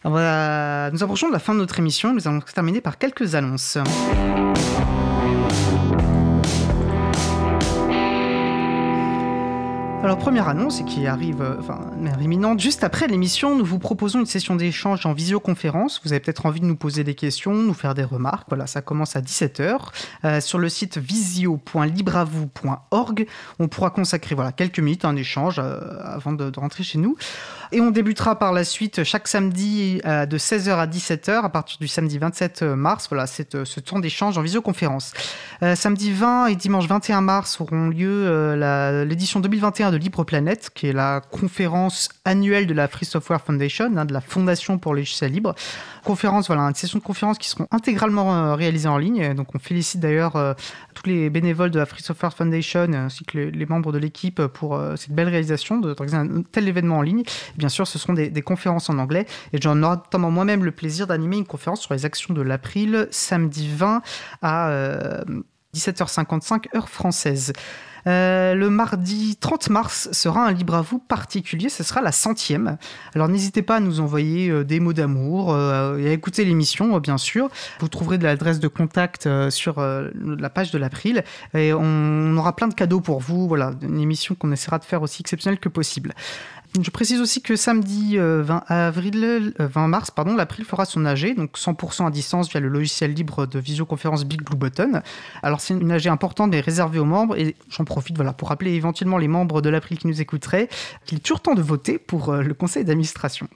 Alors voilà, nous approchons de la fin de notre émission. Nous allons terminer par quelques annonces. Alors, première annonce, qui arrive, euh, enfin, imminente, juste après l'émission, nous vous proposons une session d'échange en visioconférence. Vous avez peut-être envie de nous poser des questions, nous faire des remarques. Voilà, ça commence à 17h. Euh, sur le site visio.libravou.org, on pourra consacrer voilà, quelques minutes à un échange euh, avant de rentrer chez nous. Et on débutera par la suite chaque samedi euh, de 16h à 17h à partir du samedi 27 mars. Voilà, euh, ce temps d'échange en visioconférence. Euh, samedi 20 et dimanche 21 mars auront lieu euh, l'édition 2021 de Libre Planète, qui est la conférence annuelle de la Free Software Foundation, hein, de la Fondation pour les logiciels libres. Conférence, voilà, une session de conférences qui seront intégralement euh, réalisées en ligne. Donc on félicite d'ailleurs euh, tous les bénévoles de la Free Software Foundation ainsi que les, membres de l'équipe pour euh, cette belle réalisation d'organiser un tel événement en ligne. Bien sûr, ce seront des, conférences en anglais et j'en aurai notamment moi-même le plaisir d'animer une conférence sur les actions de l'April samedi 20 à euh, 17h55 heure française. Euh, le mardi 30 mars sera un libre à vous particulier, ce sera la centième. Alors n'hésitez pas à nous envoyer euh, des mots d'amour euh, et à écouter l'émission, euh, bien sûr. Vous trouverez de l'adresse de contact euh, sur la page de l'April et on aura plein de cadeaux pour vous. Voilà, une émission qu'on essaiera de faire aussi exceptionnelle que possible. Je précise aussi que samedi euh, 20 avril, euh, 20 mars, pardon, l'April fera son AG, donc 100% à distance via le logiciel libre de visioconférence Big Blue Button. Alors c'est une AG importante mais réservée aux membres et j'en profite voilà pour rappeler éventuellement les membres de l'April qui nous écouteraient qu'il est toujours temps de voter pour euh, le conseil d'administration.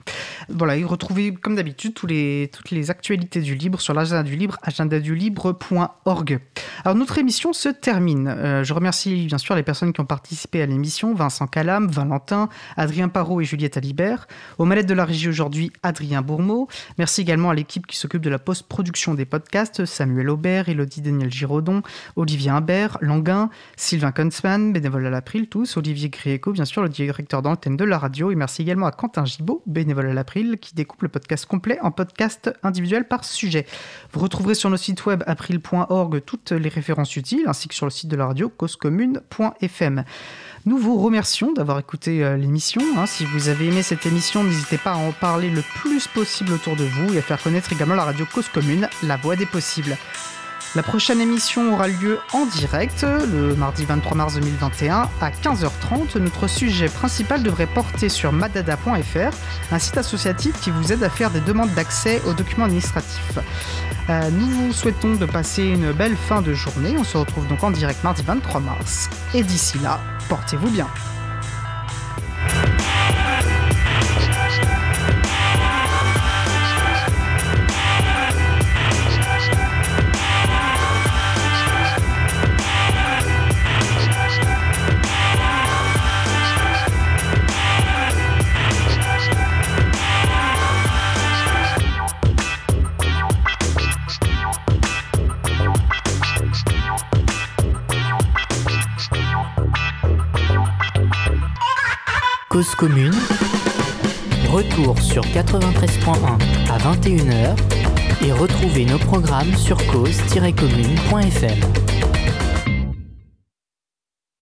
Voilà, et retrouvez comme d'habitude tous les, toutes les actualités du libre sur l'agenda du libre, agendadulibre.org. Alors notre émission se termine. Euh, je remercie bien sûr les personnes qui ont participé à l'émission, Vincent Calam, Valentin, Adrien Parot et Juliette Alibert. Aux manettes de la régie aujourd'hui, Adrien Bourmeau. Merci également à l'équipe qui s'occupe de la post-production des podcasts, Samuel Aubert, Elodie Daniel Giraudon, Olivier Imbert, Languin, Sylvain Kunzmann, bénévole à l'April, tous, Olivier Grieco, bien sûr, le directeur d'antenne de la radio. Et merci également à Quentin Gibaud, bénévole à l'April, qui découpe le podcast complet en podcast individuel par sujet. Vous retrouverez sur nos sites web april.org toutes les références utiles, ainsi que sur le site de la radio causecommune.fm. Nous vous remercions d'avoir écouté euh, l'émission. hein. Si vous avez aimé cette émission, n'hésitez pas à en parler le plus possible autour de vous et à faire connaître également la radio Cause Commune, la voix des possibles. La prochaine émission aura lieu en direct le mardi 23 mars 2021 à 15h30. Notre sujet principal devrait porter sur madada.fr, un site associatif qui vous aide à faire des demandes d'accès aux documents administratifs. Euh, nous vous souhaitons de passer une belle fin de journée. On se retrouve donc en direct mardi 23 mars. Et d'ici là, portez-vous bien. Cause commune. Retour sur 93.1 à 21h et retrouvez nos programmes sur cause-commune.fm.